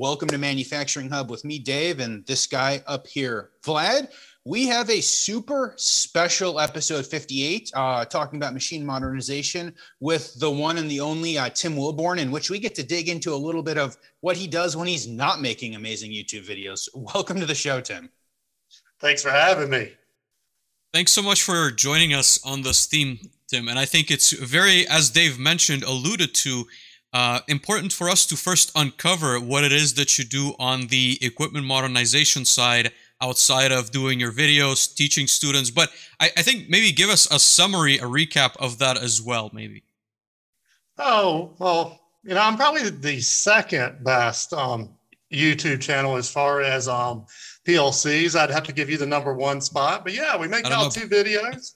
welcome to Manufacturing Hub with me, Dave, and this guy up here, Vlad. We have a super special episode 58 uh, talking about machine modernization with the one and the only uh, Tim Wilborne, in which we get to dig into a little bit of what he does when he's not making amazing YouTube videos. Welcome to the show, Tim. Thanks for having me. Thanks so much for joining us on this theme, Tim. And I think it's very, as Dave mentioned, alluded to, uh, important for us to first uncover what it is that you do on the equipment modernization side outside of doing your videos, teaching students. But I, I think maybe give us a summary, a recap of that as well, maybe. Oh, well, you know, I'm probably the second best um, YouTube channel as far as um, PLCs. I'd have to give you the number one spot. But yeah, we make how two videos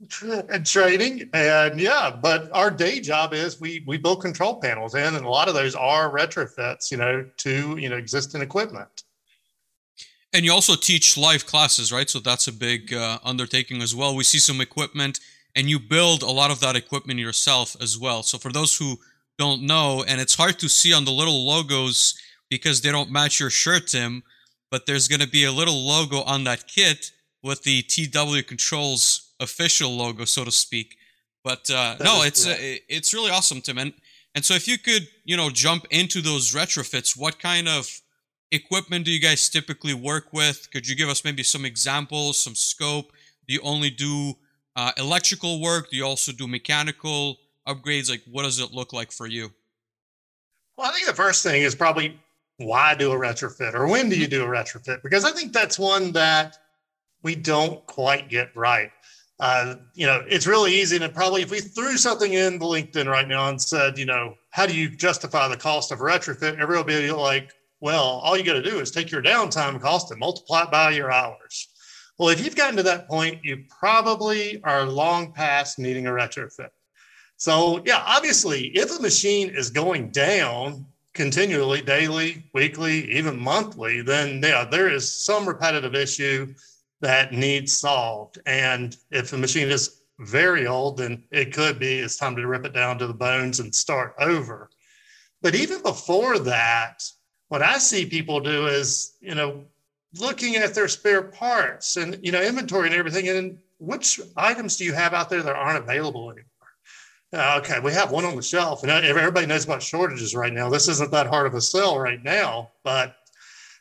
and training and yeah but our day job is we we build control panels in and a lot of those are retrofits you know to you know existing equipment and you also teach live classes, right? So that's a big uh, undertaking as well. We see some equipment, and you build a lot of that equipment yourself as well. So for those who don't know, and it's hard to see on the little logos because they don't match your shirt, Tim, but there's going to be a little logo on that kit with the TW Controls official logo, so to speak. But uh, no, it's uh, it's really awesome, Tim. And and so if you could, you know, jump into those retrofits, what kind of equipment do you guys typically work with? Could you give us maybe some examples, some scope? Do you only do uh, electrical work? Do you also do mechanical upgrades? Like, what does it look like for you? Well, I think the first thing is probably why do a retrofit or when do you do a retrofit? Because I think that's one that we don't quite get right. Uh, you know, it's really easy to probably if we threw something in the LinkedIn right now and said, you know, how do you justify the cost of retrofit? Everybody will be like, well, all you got to do is take your downtime cost and multiply it by your hours. Well, if you've gotten to that point, you probably are long past needing a retrofit. So, yeah, obviously, if a machine is going down continually, daily, weekly, even monthly, then yeah, there is some repetitive issue that needs solved. And if a machine is very old, then it could be it's time to rip it down to the bones and start over. But even before that, what I see people do is, you know, looking at their spare parts and, you know, inventory and everything. And which items do you have out there that aren't available anymore? Uh, okay, we have one on the shelf, and everybody knows about shortages right now. This isn't that hard of a sell right now, but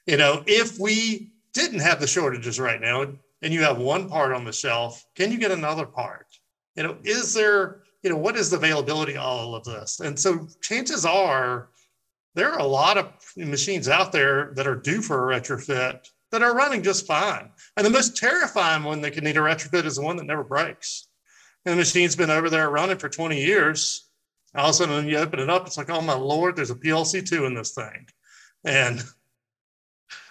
you know, if we didn't have the shortages right now, and you have one part on the shelf, can you get another part? You know, is there, you know, what is the availability of all of this? And so chances are there are a lot of machines out there that are due for a retrofit that are running just fine. And the most terrifying one that can need a retrofit is the one that never breaks. And the machine's been over there running for 20 years. All of a sudden, when you open it up, it's like, oh my lord, there's a PLC2 in this thing. And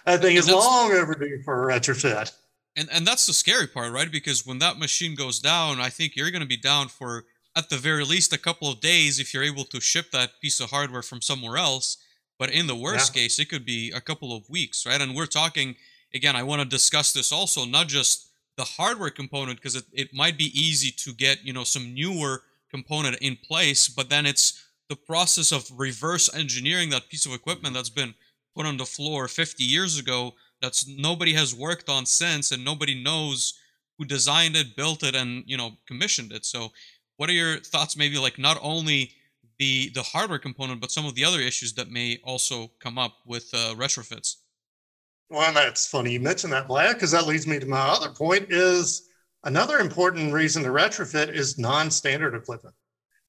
that thing is long overdue for a retrofit. And and that's the scary part, right? Because when that machine goes down, I think you're going to be down for at the very least a couple of days if you're able to ship that piece of hardware from somewhere else. But in the worst yeah. case, it could be a couple of weeks, right? And we're talking again. I want to discuss this also, not just the hardware component, because it, it might be easy to get you know some newer component in place, but then it's the process of reverse engineering that piece of equipment that's been put on the floor 50 years ago that's nobody has worked on since and nobody knows who designed it built it and you know commissioned it. So what are your thoughts maybe like not only the the hardware component but some of the other issues that may also come up with uh, retrofits? Well that's funny you mentioned that vlad because that leads me to my other point is another important reason to retrofit is non-standard equipment.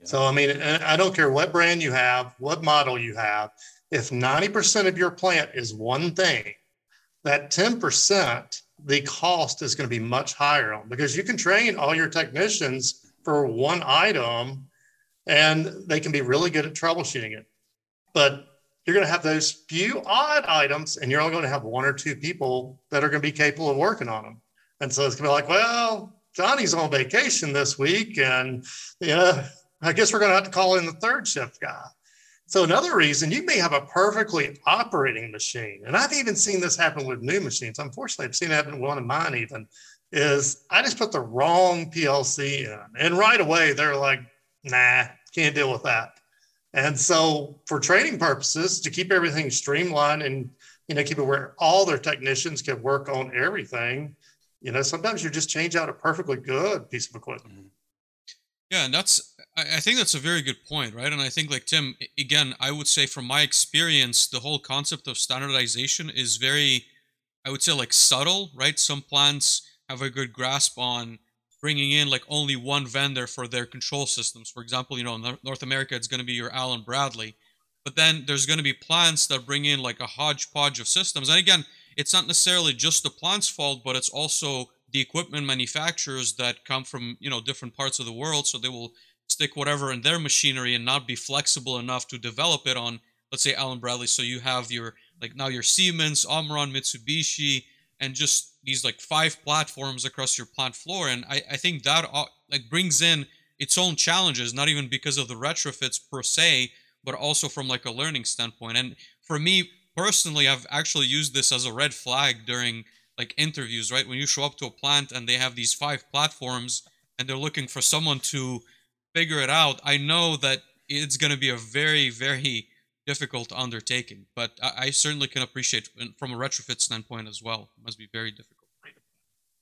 Yeah. so i mean i don't care what brand you have what model you have if 90% of your plant is one thing that 10% the cost is going to be much higher on because you can train all your technicians for one item and they can be really good at troubleshooting it. But you're going to have those few odd items and you're only going to have one or two people that are going to be capable of working on them. And so it's going to be like, well, Johnny's on vacation this week and you know, I guess we're going to have to call in the third shift guy. So another reason you may have a perfectly operating machine, and I've even seen this happen with new machines. Unfortunately, I've seen it happen with one of mine even is I just put the wrong PLC in. And right away, they're like, nah, can't deal with that. And so, for training purposes, to keep everything streamlined and you know keep it where all their technicians can work on everything, you know, sometimes you just change out a perfectly good piece of equipment. Mm-hmm. Yeah, and that's I think that's a very good point, right? And I think like Tim, again, I would say from my experience, the whole concept of standardization is very, I would say like subtle, right? Some plants have a good grasp on bringing in like only one vendor for their control systems. For example, you know, in North America, it's going to be your Allen Bradley. But then there's going to be plants that bring in like a hodgepodge of systems. And again, it's not necessarily just the plant's fault, but it's also the equipment manufacturers that come from, you know, different parts of the world. So they will stick whatever in their machinery and not be flexible enough to develop it on, let's say, Allen Bradley. So you have your, like now your Siemens, Omron, Mitsubishi, and just these like five platforms across your plant floor. And i, I think that like brings in its own challenges not even because of the retrofits per se but also from like a learning standpoint. And for me personally i've actually used this as a red flag during like interviews right? When you show up to a plant and they have these five platforms and they're looking for someone to figure it out i know that it's going to be a very very difficult undertaking, but I, I, certainly can appreciate from a retrofit standpoint as well. It must be very difficult.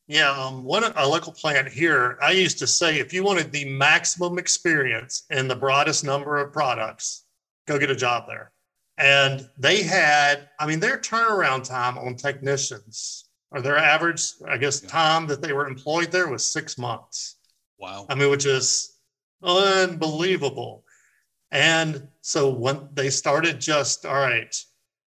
Yeah, um, one a local plant here. I used to say if you wanted the maximum experience and the broadest number of products, go get a job there. And they had, I mean, their turnaround time on technicians or their average, I guess, yeah. time that they were employed there was six months. Wow. I mean, which is unbelievable. And so when they started just, all right,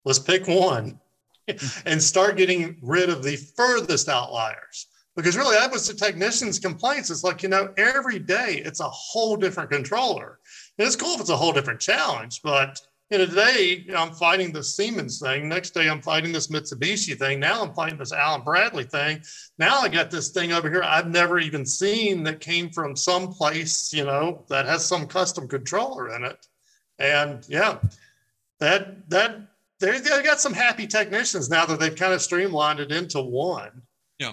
let's pick one and start getting rid of the furthest outliers. Because really, that was the technician's complaints. It's like, you know, every day it's a whole different controller. And it's cool if it's a whole different challenge, but you know, today I'm fighting the Siemens thing. Next day I'm fighting this Mitsubishi thing. Now I'm fighting this Allen Bradley thing. Now I got this thing over here I've never even seen that came from some place, you know, that has some custom controller in it. And yeah, that that they they got some happy technicians now that they've kind of streamlined it into one. Yeah,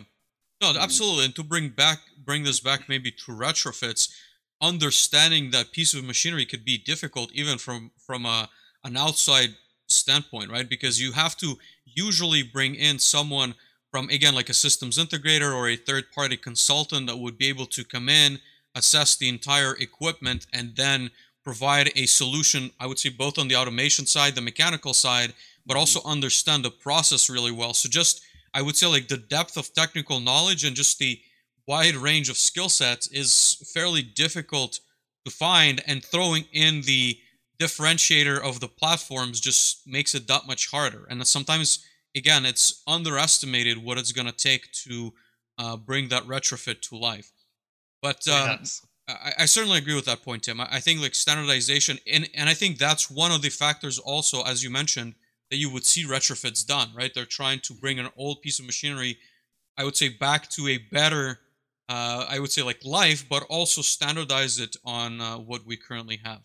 no, absolutely. And to bring back bring this back maybe to retrofits, understanding that piece of machinery could be difficult even from from a an outside standpoint, right? Because you have to usually bring in someone from, again, like a systems integrator or a third party consultant that would be able to come in, assess the entire equipment, and then provide a solution, I would say, both on the automation side, the mechanical side, but also mm-hmm. understand the process really well. So, just I would say, like the depth of technical knowledge and just the wide range of skill sets is fairly difficult to find, and throwing in the differentiator of the platforms just makes it that much harder. And sometimes, again, it's underestimated what it's going to take to uh, bring that retrofit to life. But um, yes. I, I, certainly agree with that point, Tim. I, I, think like standardization, and, and I think that's one of the factors also, as you mentioned, that you would see retrofits done, right? They're trying to bring an old piece of machinery, I would say, back to a better, uh, I would say, like life, but also standardize it on uh, what we currently have.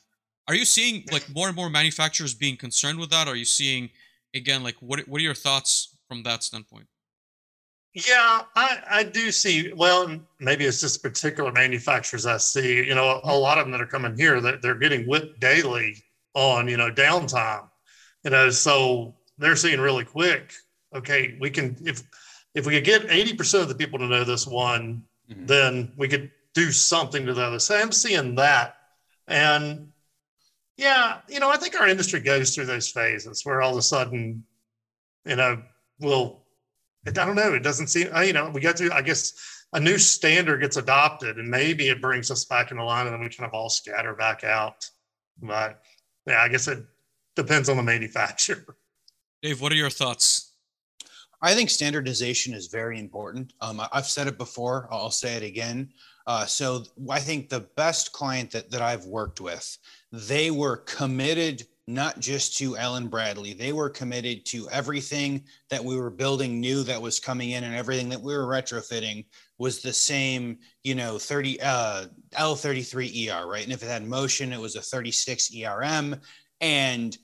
Are you seeing like more and more manufacturers being concerned with that? Are you seeing again like what what are your thoughts from that standpoint? Yeah, I, I do see. Well, maybe it's just particular manufacturers I see. You know, a, a mm-hmm. lot of them that are coming here that they're getting whipped daily on you know downtime. You know, so they're seeing really quick. Okay, we can if if we could get eighty percent of the people to know this one, mm-hmm. then we could do something to the other. So I'm seeing that, and yeah, you know, I think our industry goes through those phases where all of a sudden, you know, we'll, I don't know, it doesn't seem, you know, we got to, I guess, a new standard gets adopted and maybe it brings us back in the line and then we kind of all scatter back out. But yeah, I guess it depends on the manufacturer. Dave, what are your thoughts? I think standardization is very important. Um, I've said it before, I'll say it again. Uh, so I think the best client that, that I've worked with, they were committed not just to Allen Bradley, they were committed to everything that we were building new that was coming in and everything that we were retrofitting was the same, you know, 30 uh, L33 ER, right? And if it had motion, it was a 36 ERM. And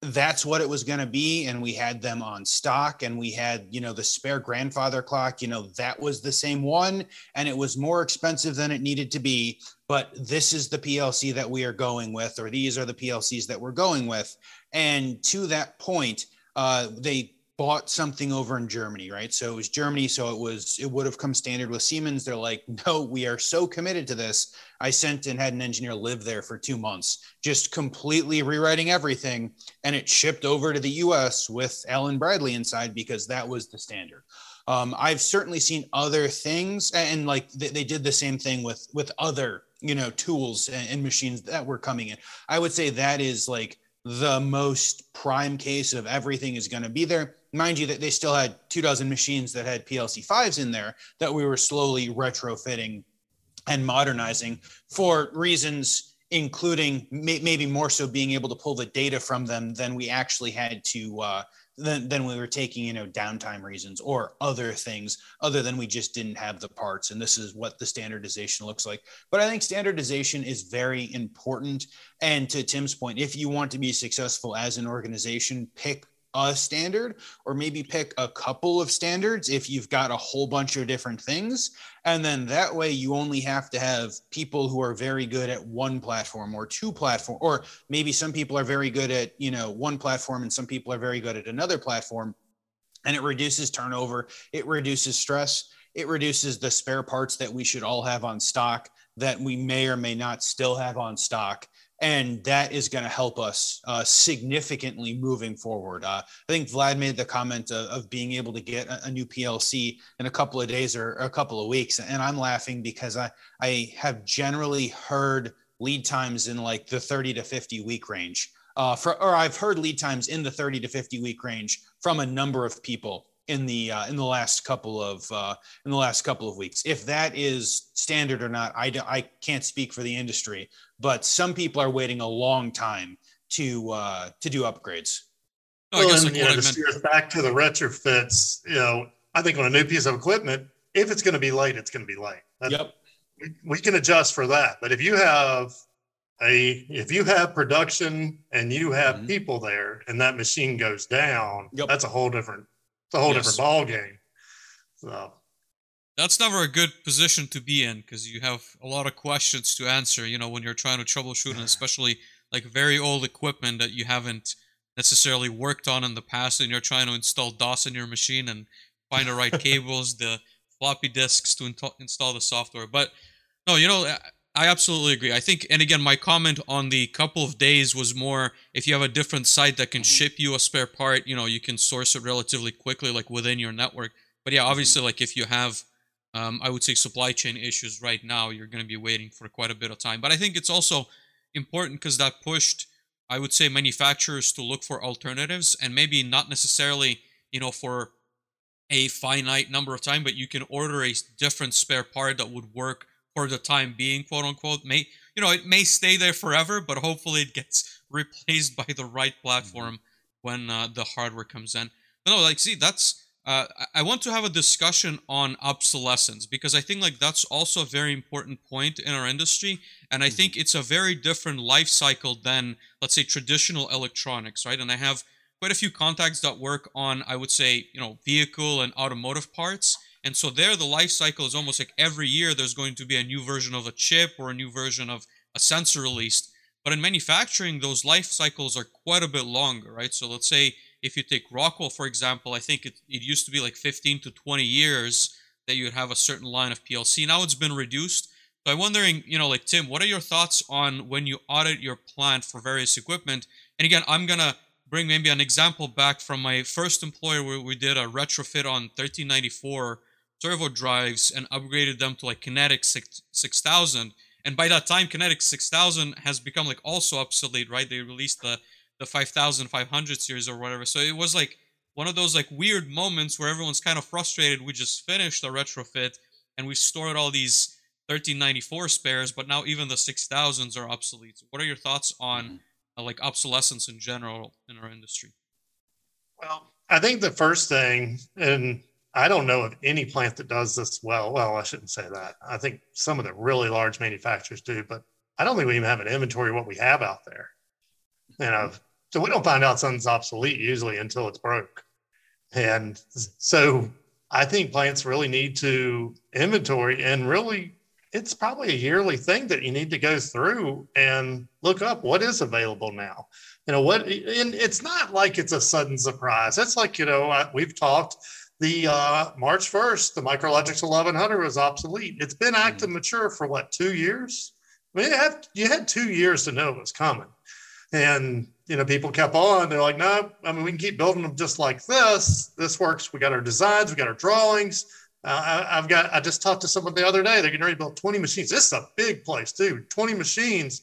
that's what it was going to be and we had them on stock and we had you know the spare grandfather clock you know that was the same one and it was more expensive than it needed to be. But this is the plc that we are going with or these are the plcs that we're going with. And to that point uh, they bought something over in Germany, right? So it was Germany, so it was it would have come standard with Siemens. They're like, no, we are so committed to this. I sent and had an engineer live there for two months, just completely rewriting everything, and it shipped over to the U.S. with Allen-Bradley inside because that was the standard. Um, I've certainly seen other things, and like they, they, did the same thing with with other you know tools and, and machines that were coming in. I would say that is like the most prime case of everything is going to be there. Mind you, that they still had two dozen machines that had PLC fives in there that we were slowly retrofitting and modernizing for reasons including may, maybe more so being able to pull the data from them than we actually had to uh, than, than we were taking you know downtime reasons or other things other than we just didn't have the parts. And this is what the standardization looks like. But i think standardization is very important. And to tim's point if you want to be successful as an organization pick a standard or maybe pick a couple of standards if you've got a whole bunch of different things. And then that way you only have to have people who are very good at one platform or two platform or maybe some people are very good at you know one platform and some people are very good at another platform. And it reduces turnover it reduces stress it reduces the spare parts that we should all have on stock that we may or may not still have on stock and that is going to help us uh, significantly moving forward. Uh, I think Vlad made the comment of, of being able to get a, a, new PLC in a couple of days or, a couple of weeks, and I'm laughing because I I have generally heard lead times in like the 30 to 50 week range. Uh, for, or I've heard lead times in the 30 to 50 week range from a number of people in the uh, in the last couple of uh, in the last couple of weeks. If that is standard or not, I, I can't speak for the industry, but some people are waiting a long time to uh, to do upgrades. well, I guess and, you know, to steer back to the retrofits, you know, I think on a new piece of equipment, if it's going to be late, it's going to be late. That's, yep. We, we can adjust for that. But if you have a if you have production and you have mm-hmm. people there and that machine goes down, yep. that's a whole different it's a whole yes. different ball game. So that's never a good position to be in because you have a lot of questions to answer. You know, when you're trying to troubleshoot, and especially like very old equipment that you haven't necessarily worked on in the past, and you're trying to install DOS in your machine and find the right cables, the floppy disks to in- install the software. But no, you know, I absolutely agree. I think, and again, my comment on the couple of days was more if you have a different site that can ship you a spare part, you know, you can source it relatively quickly, like within your network. But yeah, mm-hmm. obviously, like if you have, um, I would say supply chain issues right now, you're going to be waiting for quite a bit of time. But I think it's also important because that pushed, I would say, manufacturers to look for alternatives and maybe not necessarily, you know, for a finite number of time, but you can order a different spare part that would work for the time being, quote unquote. May you know it may stay there forever, but hopefully it gets replaced by the right platform mm-hmm. when uh, the hardware comes in. But no, like see, that's uh, I want to have a discussion on obsolescence because I think like that's also a very important point in our industry, and I think mm-hmm. it's a very different life cycle than let's say traditional electronics, right? And I have quite a few contacts that work on I would say you know vehicle and automotive parts and so there, the life cycle is almost like every year there's going to be a new version of a chip or a new version of a sensor released. But in manufacturing, those life cycles are quite a bit longer, right? So let's say if you take Rockwell, for example, I think it, it used to be like 15 to 20 years that you would have a certain line of PLC. Now it's been reduced. So I'm wondering, you know, like Tim, what are your thoughts on when you audit your plant for various equipment? And again, I'm going to bring maybe an example back from my first employer where we did a retrofit on 1394 servo drives and upgraded them to like Kinetix 6, 6000. And by that time, Kinetix 6000 has become like also obsolete, right? They released the the 5500 series or whatever. So it was like one of those like weird moments where everyone's kind of frustrated. We just finished a retrofit and we stored all these 1394 spares, but now even the 6000s are obsolete. What are your thoughts on mm-hmm. uh, like obsolescence in general in our industry? Well, I think the first thing, and I don't know of any plant that does this well. Well, I shouldn't say that. I think some of the really large manufacturers do, but I don't think we even have an inventory of what we have out there. You know, So we don't find out something's obsolete usually until it's broke. And so I think plants really need to inventory and really it's probably a yearly thing that you need to go through and look up what is available now. You know what, and it's not like it's a sudden surprise. It's like you know we've talked. The uh, March first, the Micrologix 1100 was obsolete. It's been active mature for what two years? I mean, you had, you had two years to know it was coming, and you know people kept on. They're like, no, I mean we can keep building them just like this. This works. We got our designs. We got our drawings uh, I, have got, I just talked to someone the other day. They're getting ready to build 20 machines. This is a big place, too 20 machines.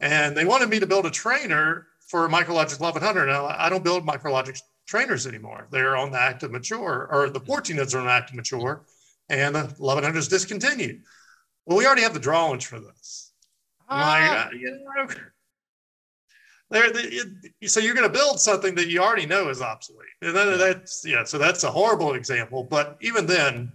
And they wanted me to build a trainer for Micrologix 1100. Now, I don't build Micrologix trainers anymore. They're on the active mature, or the 1400s are on active mature, and the 1100s discontinued. Well, we already have the drawings for this. Ah. Like, uh, you know, there, so you're going to build something that you already know is obsolete. And that, that's yeah. So that's a horrible example. But even then,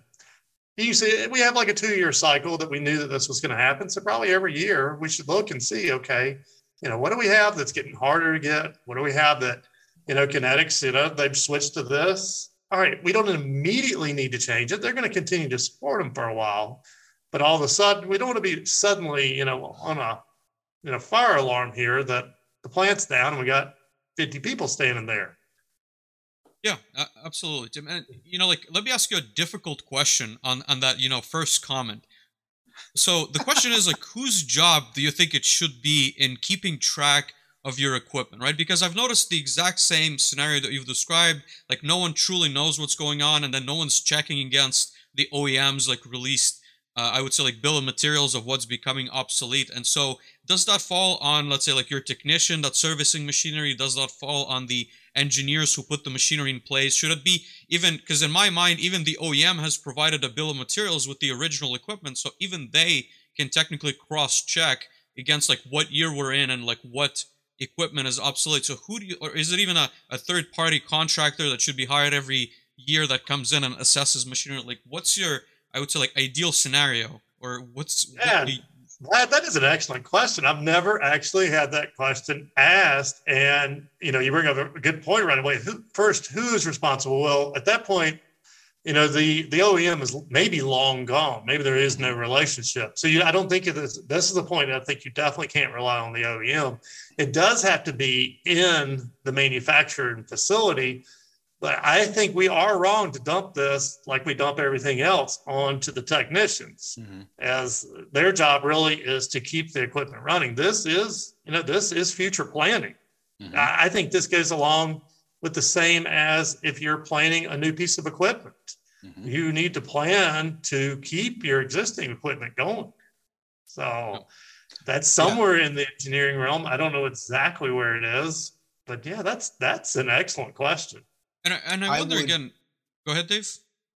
you see, we have like a two-year cycle that we knew that this was going to happen. So probably every year we should look and see, okay, you know, what do we have that's getting harder to get? What do we have that, you know, Kinetix, you know, they've switched to this. All right, we don't immediately need to change it. They're going to continue to support them for a while, but all of a sudden, we don't want to be suddenly, you know, on a, you know, fire alarm here that the plant's down and we got 50 people standing there. Yeah, absolutely, Tim. And you know, like, let me ask you a difficult question on on that. You know, first comment. So the question is like, whose job do you think it should be in keeping track of your equipment, right? Because I've noticed the exact same scenario that you've described. Like, no one truly knows what's going on, and then no one's checking against the OEMs like released uh, I would say like bill of materials of what's becoming obsolete. And so does that fall on, let's say like your technician that's servicing machinery? Does that fall on the engineers who put the machinery in place? Should it be even, because in my mind, even the OEM has provided a bill of materials with the original equipment. So even they can technically cross check against like what year we're in and like what equipment is obsolete. So who do you, or is it even a, a third party contractor that should be hired every year that comes in and assesses machinery? Like what's your, I would say like ideal scenario or what's yeah, what you... that, that is an excellent question. I've never actually had that question asked, and you know you bring up a good point right away. Who, first, who is responsible? Well, at that point, you know the the OEM is maybe long gone. Maybe there is no relationship. So you, I don't think it is. This is the point. I think you definitely can't rely on the OEM. It does have to be in the manufacturing facility but I think we are wrong to dump this like we dump everything else onto the technicians, mm-hmm. as their job really is to keep the equipment running. This is, you know, this is future planning. Mm-hmm. I, I think this goes along with the same as if you're planning a new piece of equipment. Mm-hmm. You need to plan to keep your existing equipment going. So that's somewhere yeah. in the engineering realm. I don't know exactly where it is, but yeah, that's that's an excellent question. And I, and I wonder I would, again. Go ahead, Dave.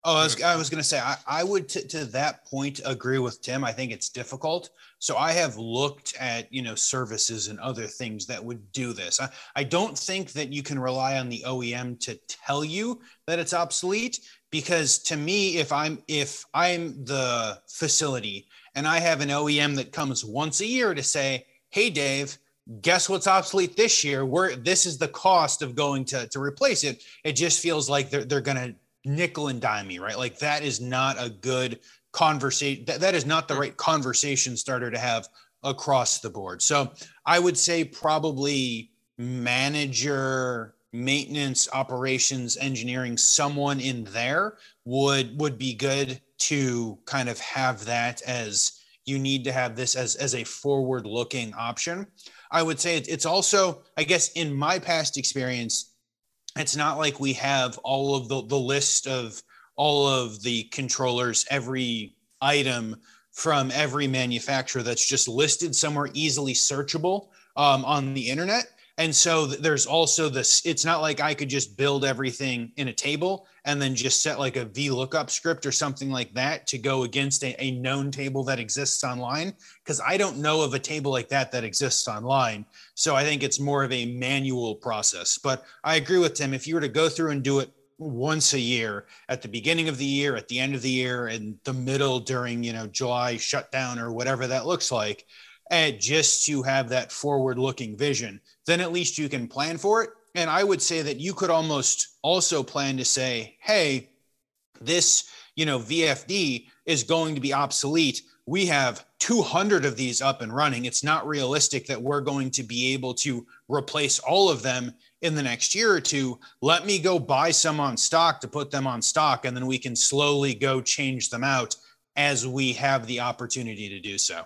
Oh, I was, I was going to say, I, I would t- to that point agree with Tim. I think it's difficult. So I have looked at, you know, services and other things that would do this. I, I don't think that you can rely on the OEM to tell you that it's obsolete because to me, if I'm, if I'm the facility and I have an OEM that comes once a year to say, Hey, Dave, guess what's obsolete this year? We're this is the cost of going to to replace it. It just feels like they're they're gonna nickel and dime me, right? Like that is not a good conversation. That, that is not the right conversation starter to have across the board. So I would say probably manager, maintenance, operations, engineering, someone in there would would be good to kind of have that as you need to have this as as a forward looking option I would say it's also, I guess, in my past experience, it's not like we have all of the, the list of all of the controllers, every item from every manufacturer that's just listed somewhere easily searchable um, on the internet. And so there's also this, it's not like I could just build everything in a table and then just set like a VLOOKUP script or something like that to go against a, a known table that exists online. Cause I don't know of a table like that that exists online. So I think it's more of a manual process. But I agree with Tim. If you were to go through and do it once a year at the beginning of the year, at the end of the year, and the middle during, you know, July shutdown or whatever that looks like, and just to have that forward looking vision, then at least you can plan for it. And I would say that you could almost also plan to say, hey, this, you know, VFD is going to be obsolete. We have 200 of these up and running. It's not realistic that we're going to be able to replace all of them in the next year or two. Let me go buy some on stock to put them on stock, and then we can slowly go change them out as we have the opportunity to do so.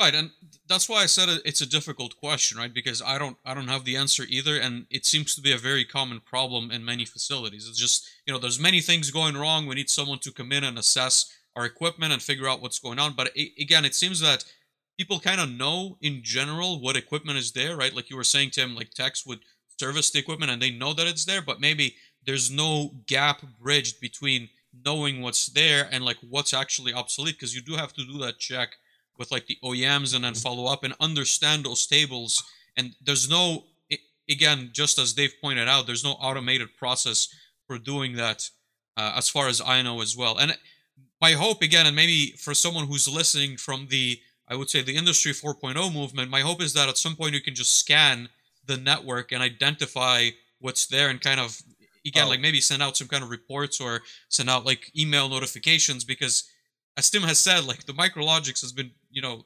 Right, and that's why I said it's a difficult question, right? Because I don't, I don't have the answer either, and it seems to be a very common problem in many facilities. It's just, you know, there's many things going wrong. We need someone to come in and assess our equipment and figure out what's going on. But it, again, it seems that people kind of know in general what equipment is there, right? Like you were saying, Tim, like techs would service the equipment and they know that it's there, but maybe there's no gap bridged between knowing what's there and like what's actually obsolete because you do have to do that check with like the OEMs and then follow up and understand those tables. And there's no, again, just as Dave pointed out, there's no automated process for doing that, uh, as far as I know as well. And my hope, again, and maybe for someone who's listening from the, I would say the industry 4.0 movement, my hope is that at some point you can just scan the network and identify what's there and kind of again oh. like maybe send out some kind of reports or send out like email notifications because as Tim has said, like the Micrologix has been, you know,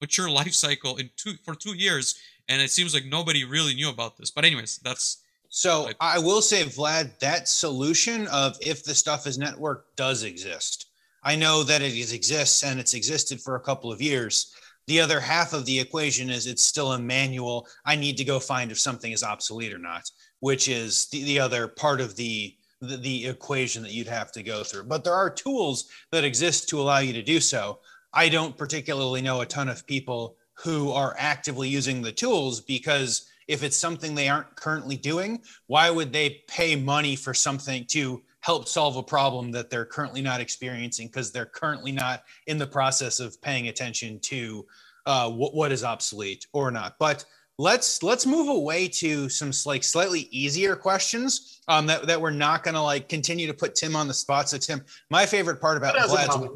mature life cycle in two for two years, and it seems like nobody really knew about this. But anyways, that's so I will say, Vlad, that solution of if the stuff is networked does exist. I know that it exists and it's existed for a couple of years. The other half of the equation is it's still a manual. I need to go find if something is obsolete or not, which is the, the other part of the the, the equation that you'd have to go through. But there are tools that exist to allow you to do so. I don't particularly know a ton of people who are actively using the tools because if it's something they aren't currently doing, why would they pay money for something to help solve a problem that they're currently not experiencing because they're currently not in the process of paying attention to uh, what, what is obsolete or not? But let's let's move away to some like slightly easier questions um, that, that we're not going to like continue to put Tim on the spot. So Tim, my favorite part about Vlad's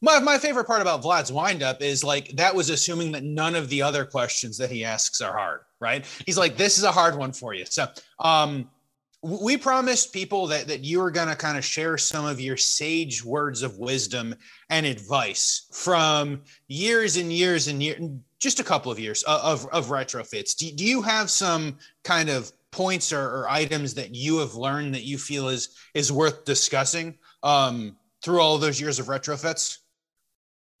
my, my favorite part about Vlad's windup is like that was assuming that none of the other questions that he asks are hard, right? He's like, this is a hard one for you. So um, we promised people that that you were going to kind of share some of your sage words of wisdom and advice from years and years and years just a couple of years of, of retrofits do, do you have some kind of points or, or, items that you have learned that you feel is is worth discussing um, through all those years of retrofits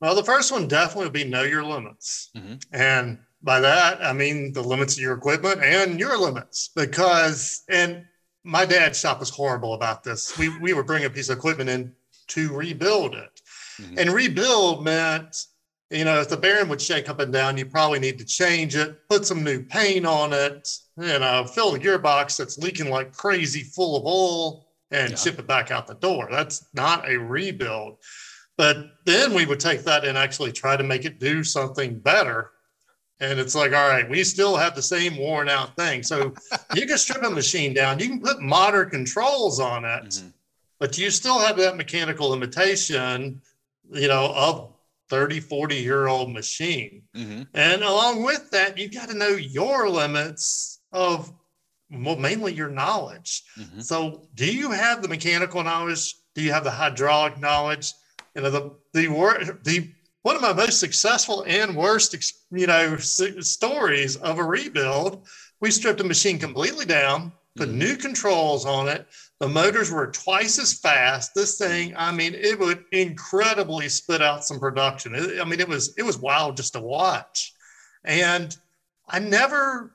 well the first one definitely would be know your limits mm-hmm. and by that i mean the limits of your equipment and your limits because and my dad's shop was horrible about this. We we were bringing a piece of equipment in to rebuild it, mm-hmm. and rebuild meant you know if the bearing would shake up and down, you probably need to change it, put some new paint on it, you know, fill the gearbox that's leaking like crazy full of oil, and yeah. ship it back out the door. That's not a rebuild. But then we would take that and actually try to make it do something better and it's like, all right, we still have the same worn out thing. So you can strip a machine down, you can put modern controls on it, mm-hmm. but you still have that mechanical limitation, you know, of 30, 40 year old machine. Mm-hmm. And along with that, you've got to know your limits of well, mainly your knowledge. Mm-hmm. So do you have the mechanical knowledge? Do you have the hydraulic knowledge? You know, the the the one of my most successful and worst, you know, stories of a rebuild. We stripped a machine completely down, put mm-hmm. new controls on it. The motors were twice as fast. This thing, I mean, it would incredibly spit out some production. It, I mean, it was it was wild just to watch. And I never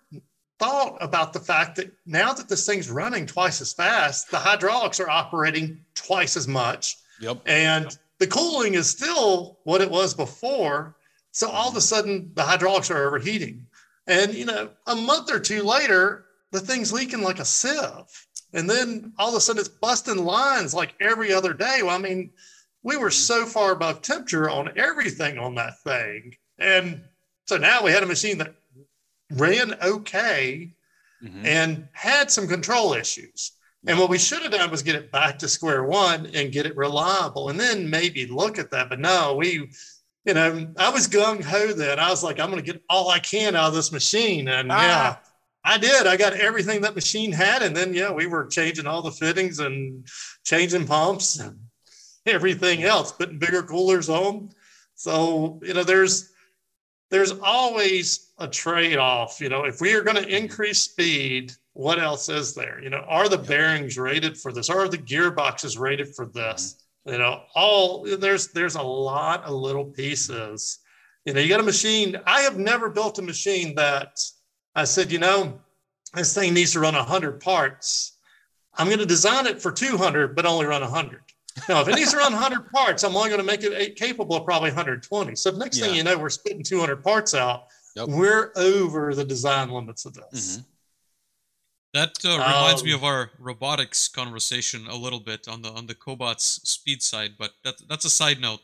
thought about the fact that now that this thing's running twice as fast, the hydraulics are operating twice as much. Yep. And the cooling is still what it was before. So all of a sudden, the hydraulics are overheating. And, you know, a month or two later, the thing's leaking like a sieve. And then all of a sudden, it's busting lines like every other day. Well, I mean, we were so far above temperature on everything on that thing. And so now we had a machine that ran okay mm-hmm. and had some control issues. And what we should have done was get it back to square one and get it reliable and then maybe look at that. But no, we you know, I was gung ho then. I was like, I'm going to get all I can out of this machine. And ah. yeah, I did. I got everything that machine had. And then, yeah, we were changing all the fittings and changing pumps and everything else, putting bigger coolers on. So, you know, there's, there's always a trade off. You know, if we are going to increase speed, what else is there? You know, are the bearings rated for this? Are the gearboxes rated for this? you know all there's there's a lot of little pieces you know you got a machine i have never built a machine that i said you know this thing needs to run 100 parts i'm going to design it for 200 but only run 100 now if it needs to run 100 parts i'm only going to make it capable of probably 120 so next yeah. thing you know we're spitting 200 parts out yep. we're over the design limits of this mm-hmm. That uh, reminds um, me of our robotics conversation a little bit on the on the cobots speed side, but that, that's a side note.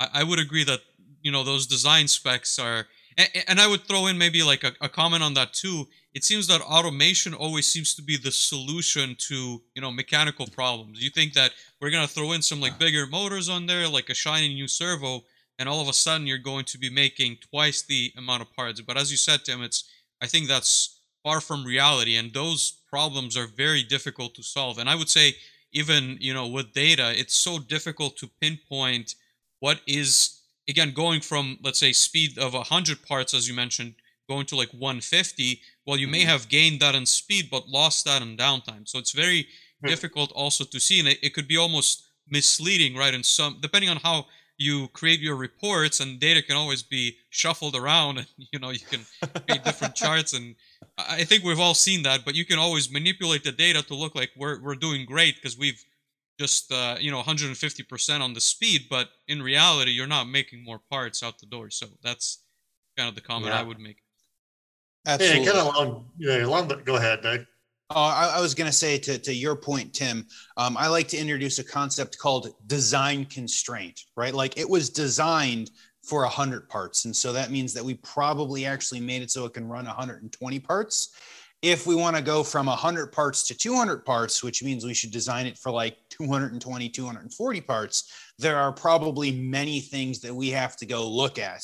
I, I would agree that you know those design specs are, and, and I would throw in maybe like a, a, comment on that too. It seems that automation always seems to be the solution to you know mechanical problems. You think that we're gonna throw in some like bigger motors on there, like a shiny new servo, and all of a sudden you're going to be making twice the amount of parts. But as you said, Tim, it's I think that's far from reality and those problems are very difficult to solve. And i would say even you know with data it's so difficult to pinpoint what is again going from let's say speed of 100 parts as you mentioned going to like 150 well you may mm-hmm. have gained that in speed but lost that in downtime. So it's very difficult also to see and it, it could be almost misleading right in some depending on how you create your reports and data can always be shuffled around and you know you can create different charts and i think we've all seen that but you can always manipulate the data to look like we're, we're doing great because we've just uh, you know 150% on the speed but in reality you're not making more parts out the door so that's kind of the comment yeah. i would make Absolutely. Yeah, kind of along, yeah, along the, go ahead, Dave. Oh, I, I, was going to say to, to your point, Tim, um, I like to introduce a concept called design constraint, right? Like it was designed for 100 parts. And so that means that we probably actually made it so it can run 120 parts. If we want to go from 100 parts to 200 parts, which means we should design it for like 220, 240 parts, there are probably many things that we have to go look at.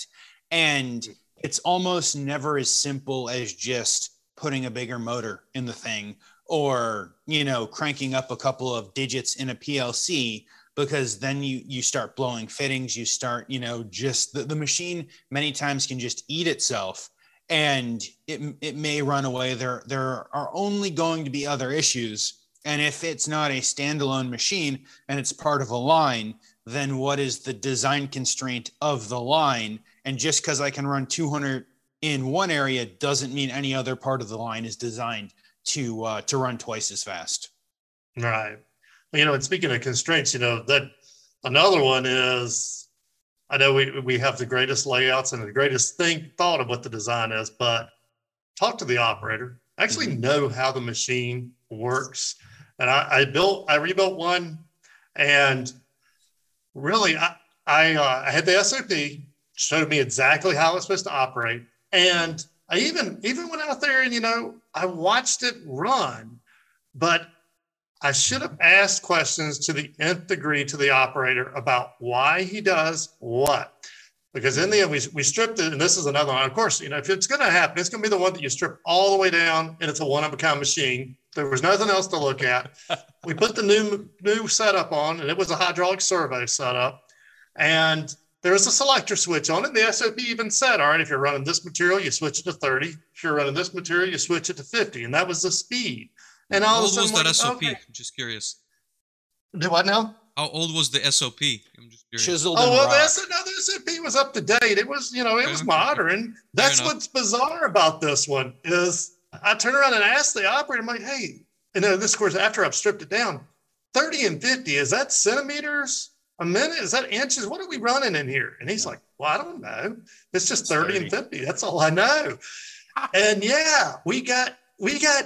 And it's almost never as simple as just putting a bigger motor in the thing or you know cranking up a couple of digits in a plc because then you you start blowing fittings you start you know just the, the machine many times can just eat itself and it, it may run away. There there are only going to be other issues. And if it's not a standalone machine and it's part of a line then what is the design constraint of the line? And just because i can run 200 in one area doesn't mean any other part of the line is designed to uh, to run twice as fast. Right. You know, and speaking of constraints, you know that another one is I know we we have the greatest layouts and the greatest thing thought of what the design is, but talk to the operator. Actually mm-hmm. know how the machine works. And I, I built I rebuilt one, and really I I, uh, I had the SOP showed me exactly how it's supposed to operate and I even even went out there and you know I watched it run, but I should have asked questions to the nth degree to the operator about why he does what. Because in the end, we, we stripped it, and this is another one. Of course, you know, if it's going to happen, it's going to be the one that you strip all the way down, and it's a one of a kind machine. There was nothing else to look at. we put the new new setup on, and it was a hydraulic servo setup, and there was a selector switch on it. The SOP even said, all right, if you're running this material, you switch it to 30. If you're running this material, you switch it to 50. And that was the speed. And all How old was that like, SOP? Okay. I'm just curious. Do what now? How old was the SOP? I'm just curious. Chiseled oh, well, that's another SOP was up to date. It was, you know, it was modern. That's what's bizarre about this one is I turn around and ask the operator, I'm like, hey, and then this course after I've stripped it down, 30 and 50, is that centimeters? A minute? Is that inches? What are we running in here? And he's like, Well, I don't know. It's just 30, 30 and 50. That's all I know. and yeah, we got we got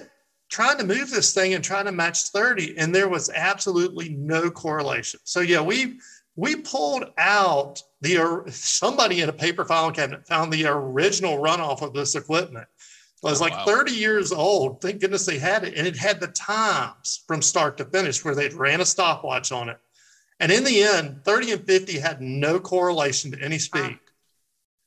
trying to move this thing and trying to match 30, and there was absolutely no correlation. So yeah, we we pulled out the somebody in a paper file cabinet found the original runoff of this equipment. It was oh, like wow. 30 years old. Thank goodness they had it. And it had the times from start to finish where they'd ran a stopwatch on it. And in the end, 30 and 50 had no correlation to any speed.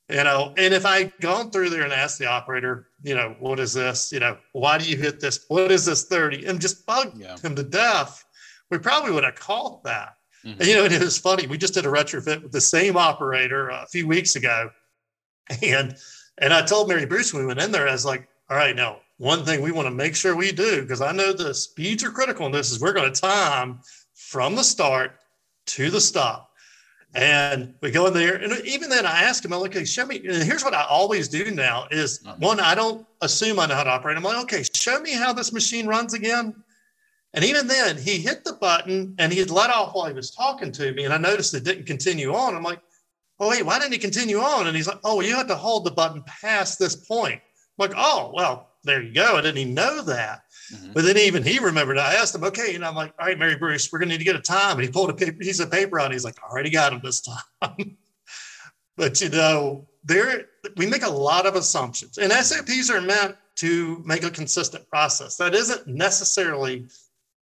you know, and if I had gone through there and asked the operator, you know, what is this? You know, why do you hit this? What is this 30? And just bugged yeah. him to death, we probably would have caught that. Mm-hmm. And, you know, it is funny. We just did a retrofit with the same operator a few weeks ago. And, and I told Mary Bruce when we went in there, I was like, all right, now, one thing we want to make sure we do, because I know the speeds are critical in this, is we're going to time from the start to the stop. And we go in there, and even then, I ask him, I'm like, okay, show me. And here's what I always do now: is uh-huh. one, I don't assume I know how to operate. I'm like, okay, show me how this machine runs again. And even then, he hit the button and he had let off while he was talking to me. And I noticed it didn't continue on. I'm like, oh, wait, why didn't he continue on? And he's like, oh, well, you have to hold the button past this point. I'm like, oh, well, there you go. I didn't even know that. Mm-hmm. But then even he remembered. I asked him, okay, and I'm like, all right, Mary Bruce, we're gonna need to get a time. And he pulled a paper, piece of paper out. he's like, I already got him this time. but you know, there we make a lot of assumptions, and SOPs are meant to make a consistent process. That isn't necessarily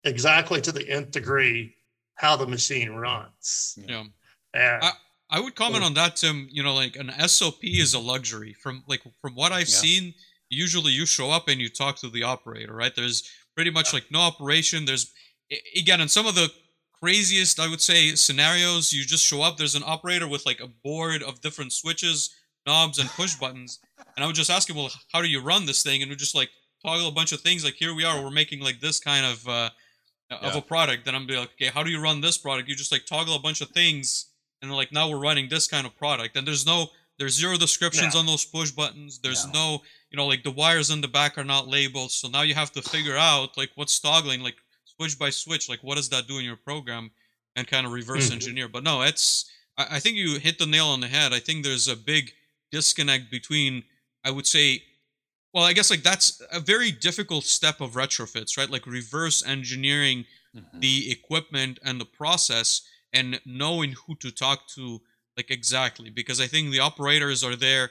exactly to the nth degree how the machine runs. Yeah. And, I, I would comment on that, Tim. You know, like an SOP is a luxury. From like from what I've yeah. seen, usually you show up and you talk to the operator, right? There's pretty much like no operation. There's again in some of the craziest, I would say, scenarios, you just show up. There's an operator with like a board of different switches, knobs, and push buttons. And I would just ask him, well, how do you run this thing? And we just like toggle a bunch of things. Like here we are, we're making like this kind of uh, of yeah. a product. Then I'm be like, okay, how do you run this product? You just like toggle a bunch of things, and like now we're running this kind of product. And there's no there's zero descriptions yeah. on those push buttons. There's no. no, you know, like the wires in the back are not labeled. So now you have to figure out like what's toggling, like switch by switch, like what does that do in your program, and kind of reverse mm-hmm. engineer. But no, it's I, I think you hit the nail on the head. I think there's a big disconnect between I would say well, I guess like that's a very difficult step of retrofits, right? Like reverse engineering mm-hmm. the equipment and the process and knowing who to talk to like exactly because i think the operators are there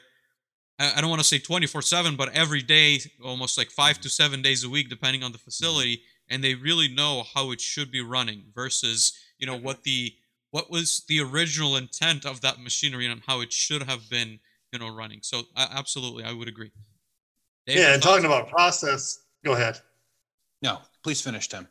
i don't want to say 24 7 but every day almost like five to seven days a week depending on the facility and they really know how it should be running versus you know what the what was the original intent of that machinery and how it should have been you know running. So absolutely i would agree. Dave, yeah and talking about process go ahead. No please finish tim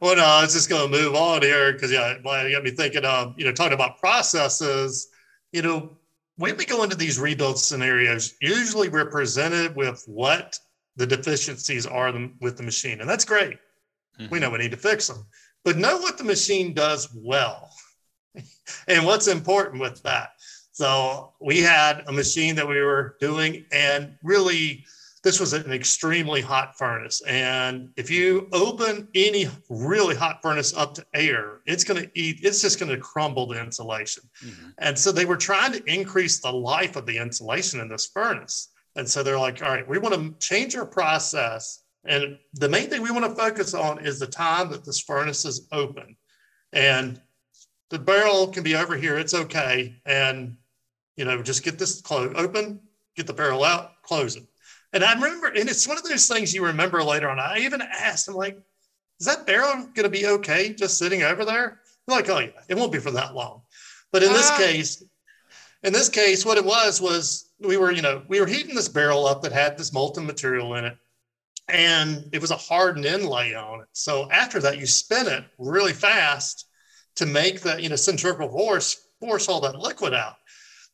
well, no, I was just going to move on here because yeah, well, you got me thinking of you know talking about processes. You know, when we go into these rebuild scenarios, usually we're presented with what the deficiencies are with the machine, and that's great. Mm-hmm. We know we need to fix them, but know what the machine does well, and what's important with that. So we had a machine that we were doing, and really this was an extremely hot furnace. And if you open any really hot furnace up to air, it's going to eat, it's just going to crumble the insulation. Mm-hmm. And so they were trying to increase the life of the insulation in this furnace. And so they're like, all right, we want to change our process. And the main thing we want to focus on is the time that this furnace is open. And the barrel can be over here, it's okay. And, you know, just get this close, open, get the barrel out, close it. And I remember, and it's one of those things you remember later on. I even asked, I'm like, is that barrel going to be okay just sitting over there? They're like, oh yeah, it won't be for that long. But in this ah. case, in this case, what it was was we were, you know, we were heating this barrel up that had this molten material in it, and it was a hardened inlay on it. So after that, you spin it really fast to make the, you know, centrifugal force force all that liquid out.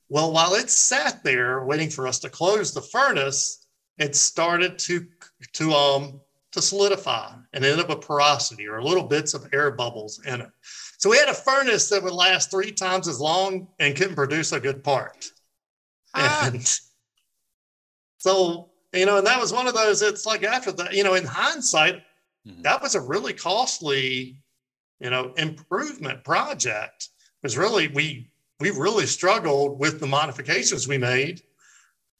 Well, while it sat there waiting for us to close the furnace, it started to to um to solidify and end up a porosity or little bits of air bubbles in it. So we had a furnace that would last three times as long and couldn't produce a good part. Ah. And so, you know, and that was one of those, it's like after that, you know, in hindsight, mm-hmm. that was a really costly, you know, improvement project. It was really, we we really struggled with the modifications we made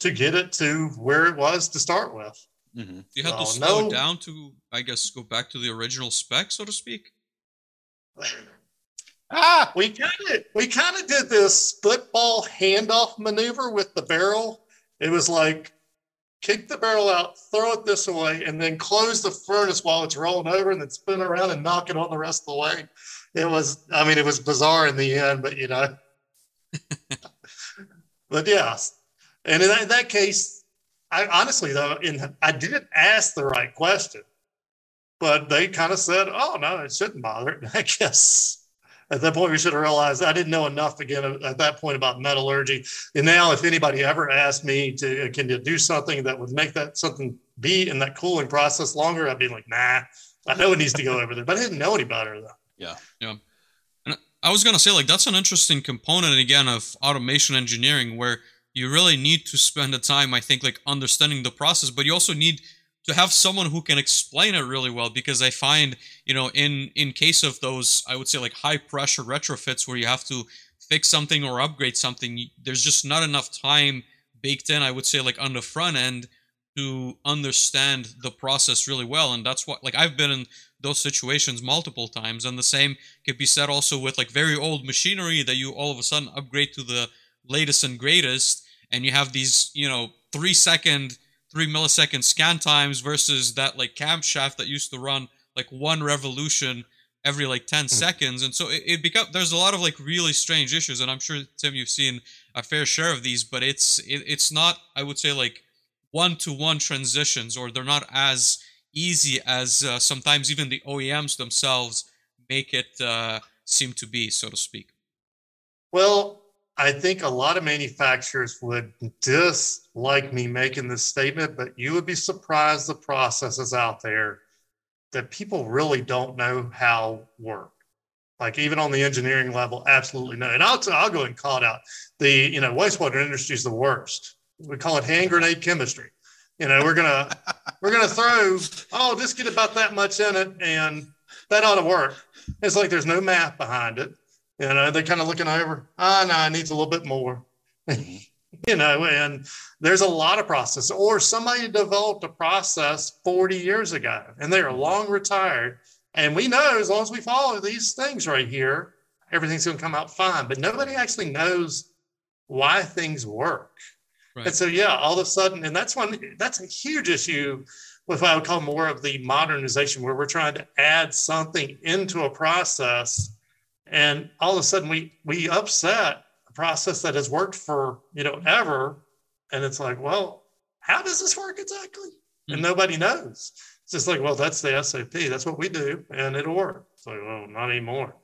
to get it to where it was to start with. Mm-hmm. You had to slow no, it down to, I guess, go back to the original spec, so to speak. Ah, we kind of we kind of did this football handoff maneuver with the barrel. It was like kick the barrel out, throw it this way, and then close the furnace while it's rolling over, and then spin around and knock it on the rest of the way. It was, I mean, it was bizarre in the end, but you know. But yes, and in that, in that case, I honestly though, in I didn't ask the right question, but they kind of said, "Oh no, it shouldn't bother." I guess at that point we should have realized I didn't know enough again at that point about metallurgy. And now, if anybody ever asked me to, uh, can you do something that would make that something be in that cooling process longer, I'd be like, nah, I know it needs to go over there, but I didn't know any better though. Yeah, yeah. And I was gonna say like that's an interesting component again of automation engineering where you really need to spend the time, I think, like understanding the process, but you also need to have someone who can explain it really well because i find you know in in case of those i would say like high pressure retrofits where you have to fix something or upgrade something there's just not enough time baked in i would say like on the front end to understand the process really well and that's what like i've been in those situations multiple times and the same could be said also with like very old machinery that you all of a sudden upgrade to the latest and greatest and you have these you know three second three millisecond scan times versus that like camshaft that used to run like one revolution every like 10 mm. seconds and so it, it become there's a lot of like really strange issues and i'm sure tim you've seen a fair share of these but it's it, it's not i would say like one to one transitions or they're not as easy as uh, sometimes even the oems themselves make it uh, seem to be so to speak well I think a lot of manufacturers would dislike me making this statement, but you would be surprised the processes out there that people really don't know how work. Like even on the engineering level, absolutely no. And I'll, I'll go and call it out. The you know wastewater industry is the worst. We call it hand grenade chemistry. You know we're gonna we're gonna throw oh just get about that much in it and that ought to work. It's like there's no math behind it you know, they're kind of looking over, ah, oh, no, it needs a little bit more. you know, and there's a lot of process. Or somebody developed a process 40 years ago and they are long retired. And we know as long as we follow these things right here, everything's going to come out fine. But nobody actually knows why things work. Right. And so, yeah, all of a sudden, and that's one, that's a huge issue with what I would call more of the modernization, where we're trying to add something into a process and all of a sudden we we upset a process that has worked for you know ever. And it's like well how does this work exactly? Mm-hmm. and hmm. nobody knows. It's just like well that's the sop that's what we do and it'll work. It's like well not anymore.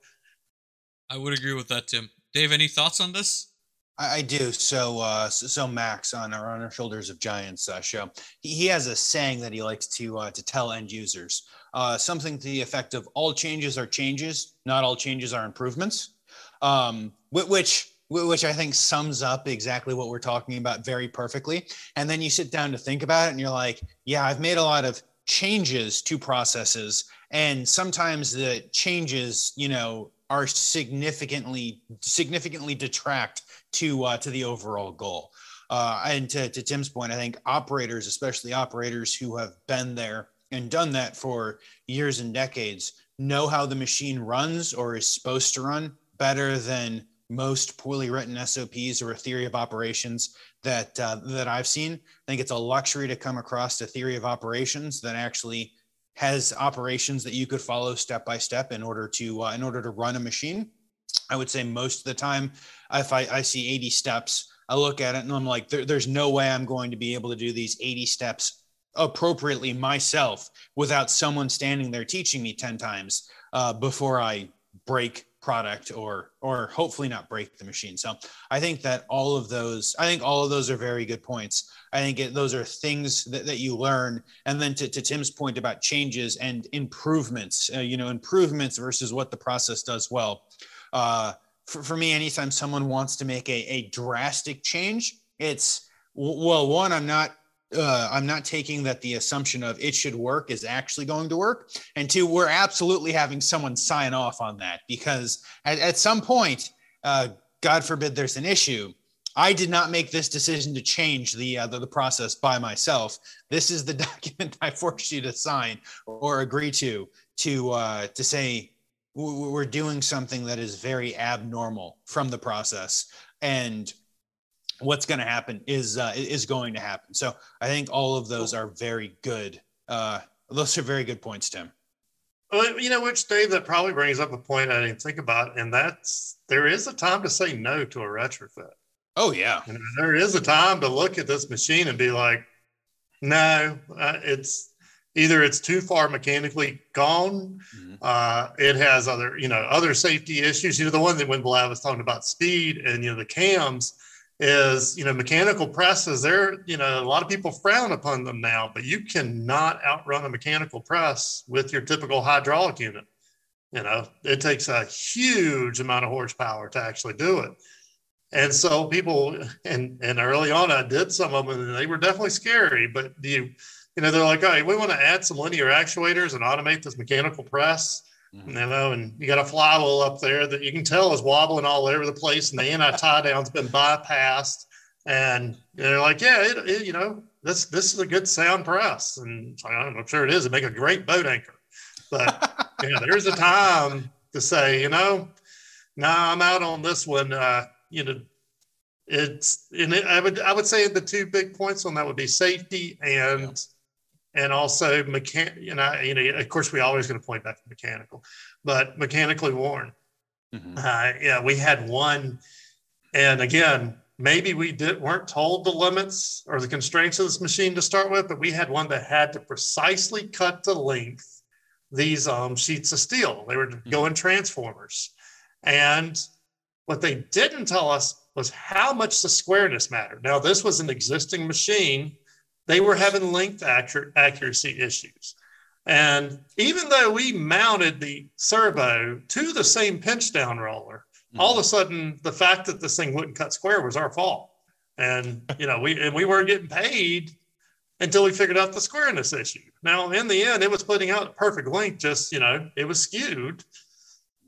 I would agree with that tim. Dave any thoughts on this? I, do. So, uh, so, Max on our On Our Shoulders of Giants uh, show, he, he, has a saying that he likes to uh, to tell end users uh, something to the effect of all changes are changes, not all changes are improvements, um, which which I think sums up exactly what we're talking about very perfectly. And then you sit down to think about it, and you're like, yeah, I've made a lot of changes to processes, and sometimes the changes, you know, are significantly significantly detract to uh, to the overall goal. Uh, and to, to Tim's point, I think operators, especially operators who have been there and done that for years and decades know how the machine runs or is supposed to run better than most poorly written SOPs or a theory of operations that uh, that I've seen. I think it's a luxury to come across a theory of operations that actually has operations that you could follow step by step in order to uh, in order to run a machine. I would say most of the time, if I, I see 80 steps, I look at it and I'm like, there, there's no way I'm going to be able to do these 80 steps appropriately myself without someone standing there teaching me 10 times uh, before I break product or or hopefully not break the machine. So i think that all of those i think all of those are very good points. I think it, those are things that, that you learn. And then to, to tim's point about changes and improvements uh, you know improvements versus what the process does well. Uh, for, for me anytime someone wants to make a, a drastic change it's well one i'm not uh, I'm not taking that the assumption of it should work is actually going to work. And two, we're absolutely having someone sign off on that because at, at some point, uh, God forbid there's an issue. I did not make this decision to change the, uh, the, the process by myself. This is the document I forced you to sign or agree to to uh, to say we're doing something that is very abnormal from the process and what's going to happen is uh, is going to happen. So I think all of those are very good. Uh, those are very good points, Tim. Well, you know, which Dave, that probably brings up a point I didn't think about, and that's there is a time to say no to a retrofit. Oh yeah. You know, there is a time to look at this machine and be like, no, uh, it's either it's too far mechanically gone. Mm-hmm. Uh, it has other, you know, other safety issues. You know, the one that when Vlad was talking about speed and you know the cams is, you know, mechanical presses. They're, you know, a lot of people frown upon them now, but you cannot outrun a mechanical press with your typical hydraulic unit. You know, it takes a huge amount of horsepower to actually do it. And so people, and and early on, I did some of them, and they were definitely scary. But you, you know, they're like, "Hey, we want to add some linear actuators and automate this mechanical press." Mm-hmm. You know, and you got a flywheel up there that you can tell is wobbling all over the place, and the anti tie down's been bypassed. And they're like, "Yeah, it, it, you know, this this is a good sound press," and I'm sure it is. It make a great boat anchor, but yeah, there's a time to say, you know, nah, I'm out on this one. Uh, you know, it's and it, I would I would say the two big points on that would be safety and. And also mechan you know you know of course we always going to point back to mechanical, but mechanically worn. Mm-hmm. Uh, yeah, we had one, and again maybe we did weren't told the limits or the constraints of this machine to start with, but we had one that had to precisely cut to length these um, sheets of steel. They were mm-hmm. going transformers, and what they didn't tell us was how much the squareness mattered. Now, this was an existing machine. They were having length accuracy issues. And even though we mounted the servo to the same pinch down roller, mm-hmm. all of a sudden the fact that this thing wouldn't cut square was our fault. And you know, we and we weren't getting paid until we figured out the squareness issue. Now, in the end, it was putting out a perfect length, just you know, it was skewed.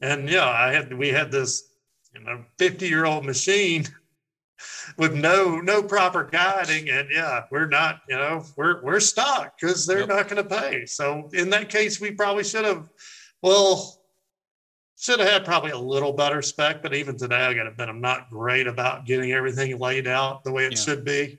And yeah, I had we had this you know 50 year old machine with no no proper guiding and yeah we're not you know we're we're stuck because they're yep. not going to pay so in that case we probably should have well should have had probably a little better spec but even today i got to admit i'm not great about getting everything laid out the way it yeah. should be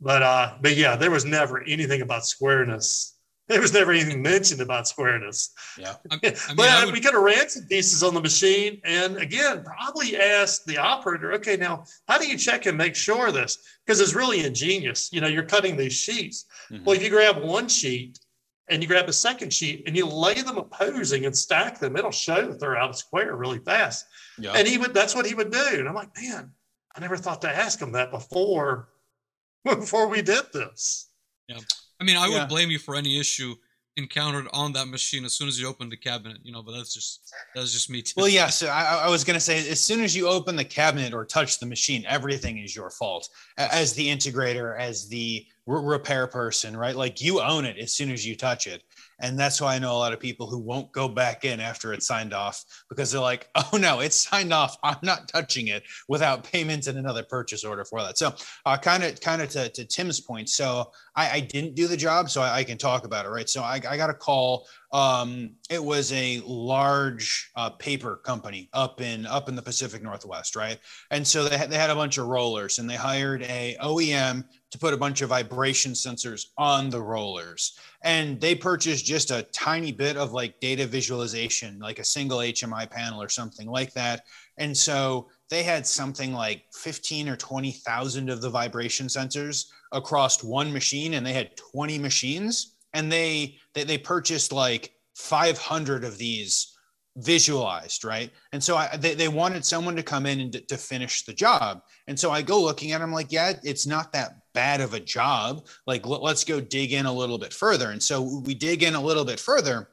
but uh but yeah there was never anything about squareness there was never anything mentioned about squareness. Yeah. I mean, but would... we could have ran some pieces on the machine and again, probably asked the operator, okay, now how do you check and make sure of this? Because it's really ingenious. You know, you're cutting these sheets. Mm-hmm. Well, if you grab one sheet and you grab a second sheet and you lay them opposing and stack them, it'll show that they're out of square really fast. Yeah. And he would, that's what he would do. And I'm like, man, I never thought to ask him that before, before we did this. Yeah. I mean, I yeah. would blame you for any issue encountered on that machine as soon as you open the cabinet, you know, but that's just that's just me too. Well, yeah, so I, I, was gonna say as soon as you open the cabinet or touch the machine, everything is your fault as the integrator, as the repair person, right? Like you own it as soon as you touch it. And that's why I know a lot of people who won't go back in after it's signed off because they're like, oh no, it's signed off. I'm not touching it without payment and another purchase order for that. So kind of kind of to, to Tim's point. So I, I didn't do the job, so I, I, can talk about it, right? So I, I got a call. Um, it was a large uh, paper company up in up in the Pacific Northwest, right? And so they they had a bunch of rollers, and they hired a OEM to put a bunch of vibration sensors on the rollers. And they purchased just a tiny bit of like data visualization, like a single HMI panel or something like that. And so they had something like 15 or 20,000 of the vibration sensors across one machine and they had 20 machines and they they, they purchased like 500 of these visualized right and so I, they, they wanted someone to come in and to, to finish the job and so i go looking at them like yeah it's not that bad of a job like let, let's go dig in a little bit further. And so we dig in a little bit further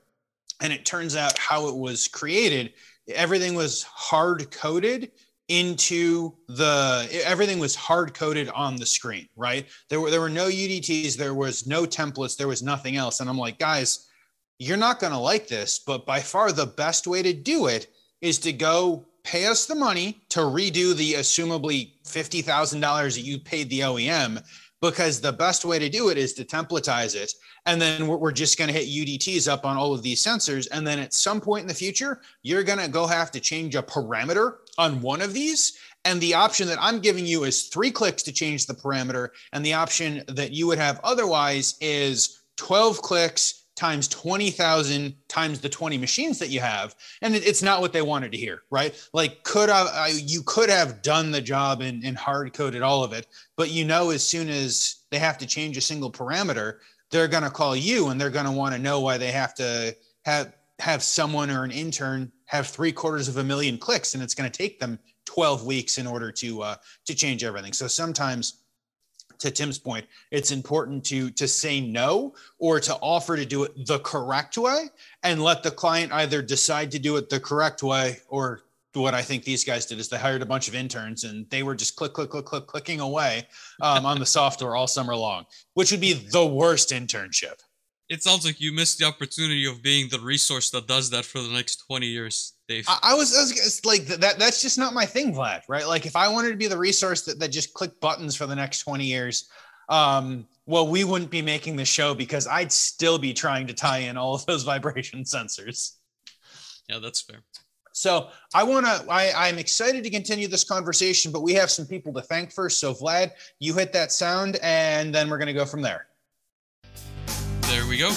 and it turns out how it was created. Everything was hard coded into the everything was hard coded on the screen right? There were there were no udts there was no templates there was nothing else. And i'm like guys you're not going to like this, but by far the best way to do it is to go pay us the money to redo the assumably $50,000 that you paid the OEM because the best way to do it is to templatize it. And then we're, just going to hit UDTs up on all of these sensors. And then at some point in the future, you're going to go have to change a parameter on one of these. And the option that I'm giving you is three clicks to change the parameter. And the option that you would have otherwise is 12 clicks times 20,000 times the 20 machines that you have. And it, it's not what they wanted to hear, right? Like, could I, I you could have done the job and, and hard coded all of it, but you know, as soon as they have to change a single parameter, they're going to call you and they're going to want to know why they have to have have someone or an intern have three quarters of a million clicks and it's going to take them 12 weeks in order to uh, to change everything so sometimes to tim's point it's important to to say no or to offer to do it the correct way and let the client either decide to do it the correct way or what I think these guys did is they hired a bunch of interns and they were just click, click, click, click, clicking away um, on the software all summer long, which would be the worst internship. It sounds like you missed the opportunity of being the resource that does that for the next 20 years, Dave. I, I was, I was like, that, that's just not my thing, Vlad, right? Like, if I wanted to be the resource that, that just click buttons for the next 20 years, um, well, we wouldn't be making the show because I'd still be trying to tie in all of those vibration sensors. Yeah, that's fair. So I want to, I'm excited to continue this conversation, but we have some people to thank first. So Vlad, you hit that sound and then we're going to go from there. We go.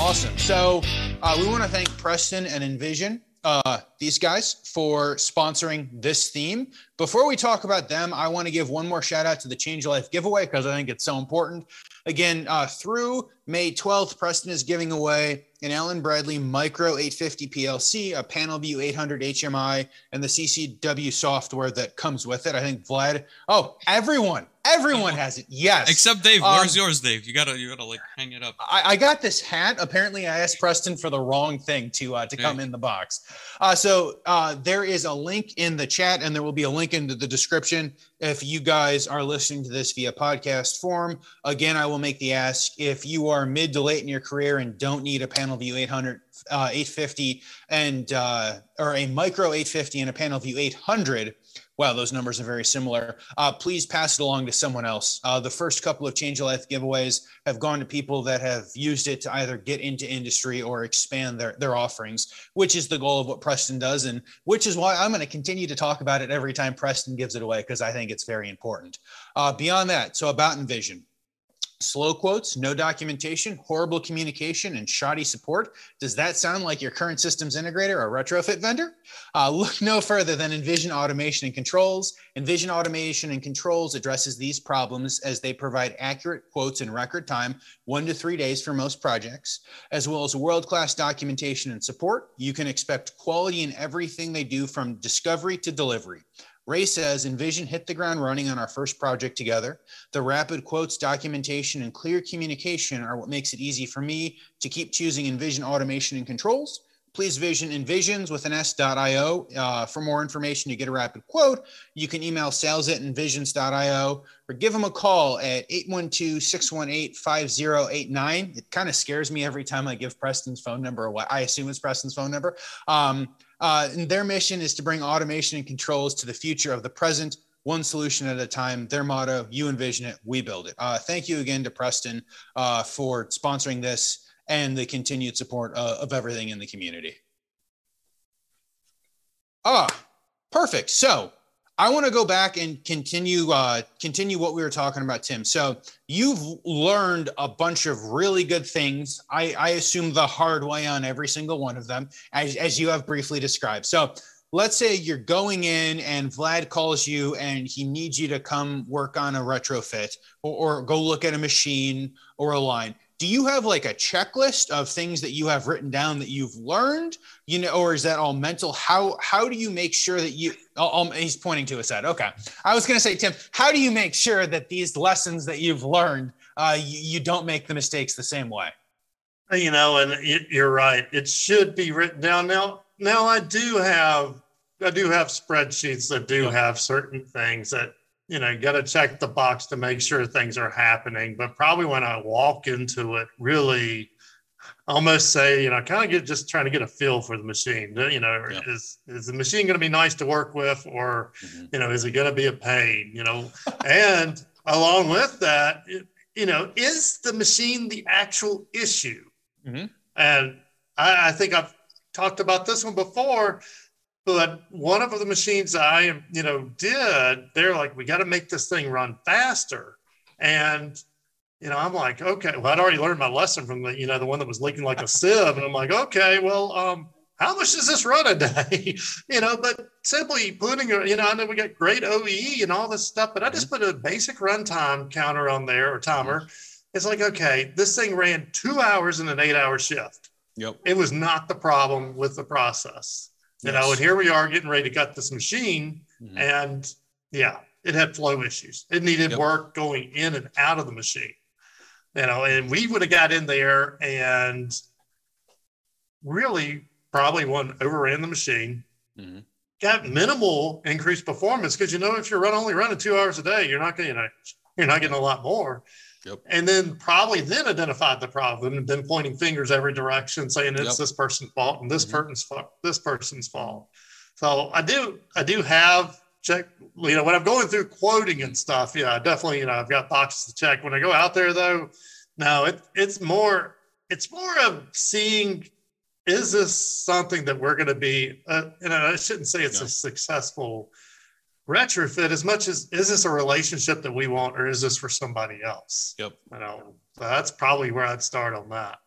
Awesome. So uh, we want to thank Preston and Envision, uh, these guys, for sponsoring this theme. Before we talk about them, I want to give one more shout out to the Change Life giveaway because I think it's so important. Again, uh, through May 12th, Preston is giving away an Allen Bradley Micro 850 PLC, a PanelView 800 HMI, and the CCW software that comes with it. I think Vlad. Oh, everyone, everyone has it. Yes, except Dave. Um, where's yours, Dave? You gotta, you gotta like hang it up. I, I, got this hat. Apparently, I asked Preston for the wrong thing to uh, to come in the box. Uh, so uh, there is a link in the chat, and there will be a link in the description if you guys are listening to this via podcast form. Again, I will make the ask if you are mid to late in your career and don't need a PanelView 800, uh, 850 and uh, or a micro 850 and a PanelView 800 wow, those numbers are very similar. Uh, please pass it along to someone else. Uh, the first couple of Change of Life giveaways have gone to people that have used it to either get into industry or expand their, their offerings, which is the goal of what Preston does. And which is why I'm going to continue to talk about it every time Preston gives it away, because I think it's very important. Uh, beyond that, so about Envision. Slow quotes, no documentation, horrible communication, and shoddy support. Does that sound like your current systems integrator or retrofit vendor? Uh, look no further than Envision Automation and Controls. Envision Automation and Controls addresses these problems as they provide accurate quotes in record time, one to three days for most projects, as well as world class documentation and support. You can expect quality in everything they do from discovery to delivery. Ray says Envision hit the ground running on our first project together. The rapid quotes, documentation, and clear communication are what makes it easy for me to keep choosing Envision automation and controls. Please vision envisions with an s.io. Uh, for more information to get a rapid quote, you can email sales at envisions.io or give them a call at 812 618 5089. It kind of scares me every time I give Preston's phone number. Or why I assume it's Preston's phone number. Um, uh, and their mission is to bring automation and controls to the future of the present, one solution at a time. Their motto, you envision it, we build it. Uh, thank you again to Preston uh, for sponsoring this and the continued support uh, of everything in the community. Ah, perfect. So I want to go back and continue uh, continue what we were talking about, Tim. So you've learned a bunch of really good things. I, I assume the hard way on every single one of them, as, as you have briefly described. So let's say you're going in and Vlad calls you and he needs you to come work on a retrofit or, or go look at a machine or a line do you have like a checklist of things that you have written down that you've learned? You know or is that all mental? How how do you make sure that you oh, he's pointing to his head. Okay. I was going to say tim how do you make sure that these lessons that you've learned uh, you, you don't make the mistakes the same way? You know and you're right. It should be written down. Now now i do have i do have spreadsheets that do have certain things that you know, got to check the box to make sure things are happening. But probably when I walk into it, really almost say, you know, kind of get just trying to get a feel for the machine. You know, yeah. is is the machine going to be nice to work with, or mm-hmm. you know, is it going to be a pain? You know, and along with that, you know, is the machine the actual issue? Mm-hmm. And I, I think I've talked about this one before but one of the machines I, you know, did, they're like, we got to make this thing run faster. And you know, I'm like, okay, well, I'd already learned my lesson from the, you know, the one that was leaking like a sieve. And I'm like, okay, well, um, how much does this run a day? you know, but simply putting, you know, I know we got great OEE and all this stuff, but I just put a basic runtime counter on there or timer. It's like, okay, this thing ran two hours in an eight hour shift. Yep. It was not the problem with the process. You Yes. know, and here we are getting ready to gut this machine. Mhm. And yeah, it had flow issues. It needed Yep. work going in and out of the machine. You know, and we would have got in there and really probably one overran the machine. Mhm. Got minimal increased performance because you know if you're run only running two hours a day, you're not getting you know, you're not getting a lot more. Yep. And then probably then identified the problem and then pointing fingers every direction, saying it's Yep. this person's fault and this Mhm. person's fault, this person's fault. So I do, I do have check, you know, when I'm going through quoting and stuff, yeah, I definitely, you know, I've got boxes to check. When I go out there though, no, it, it's more, it's more of seeing, is this something that we're going to be, uh, and I shouldn't say it's Yeah. a successful retrofit as much as, is this a relationship that we want, or is this for somebody else? Yep. You know, so that's probably where I'd start on that.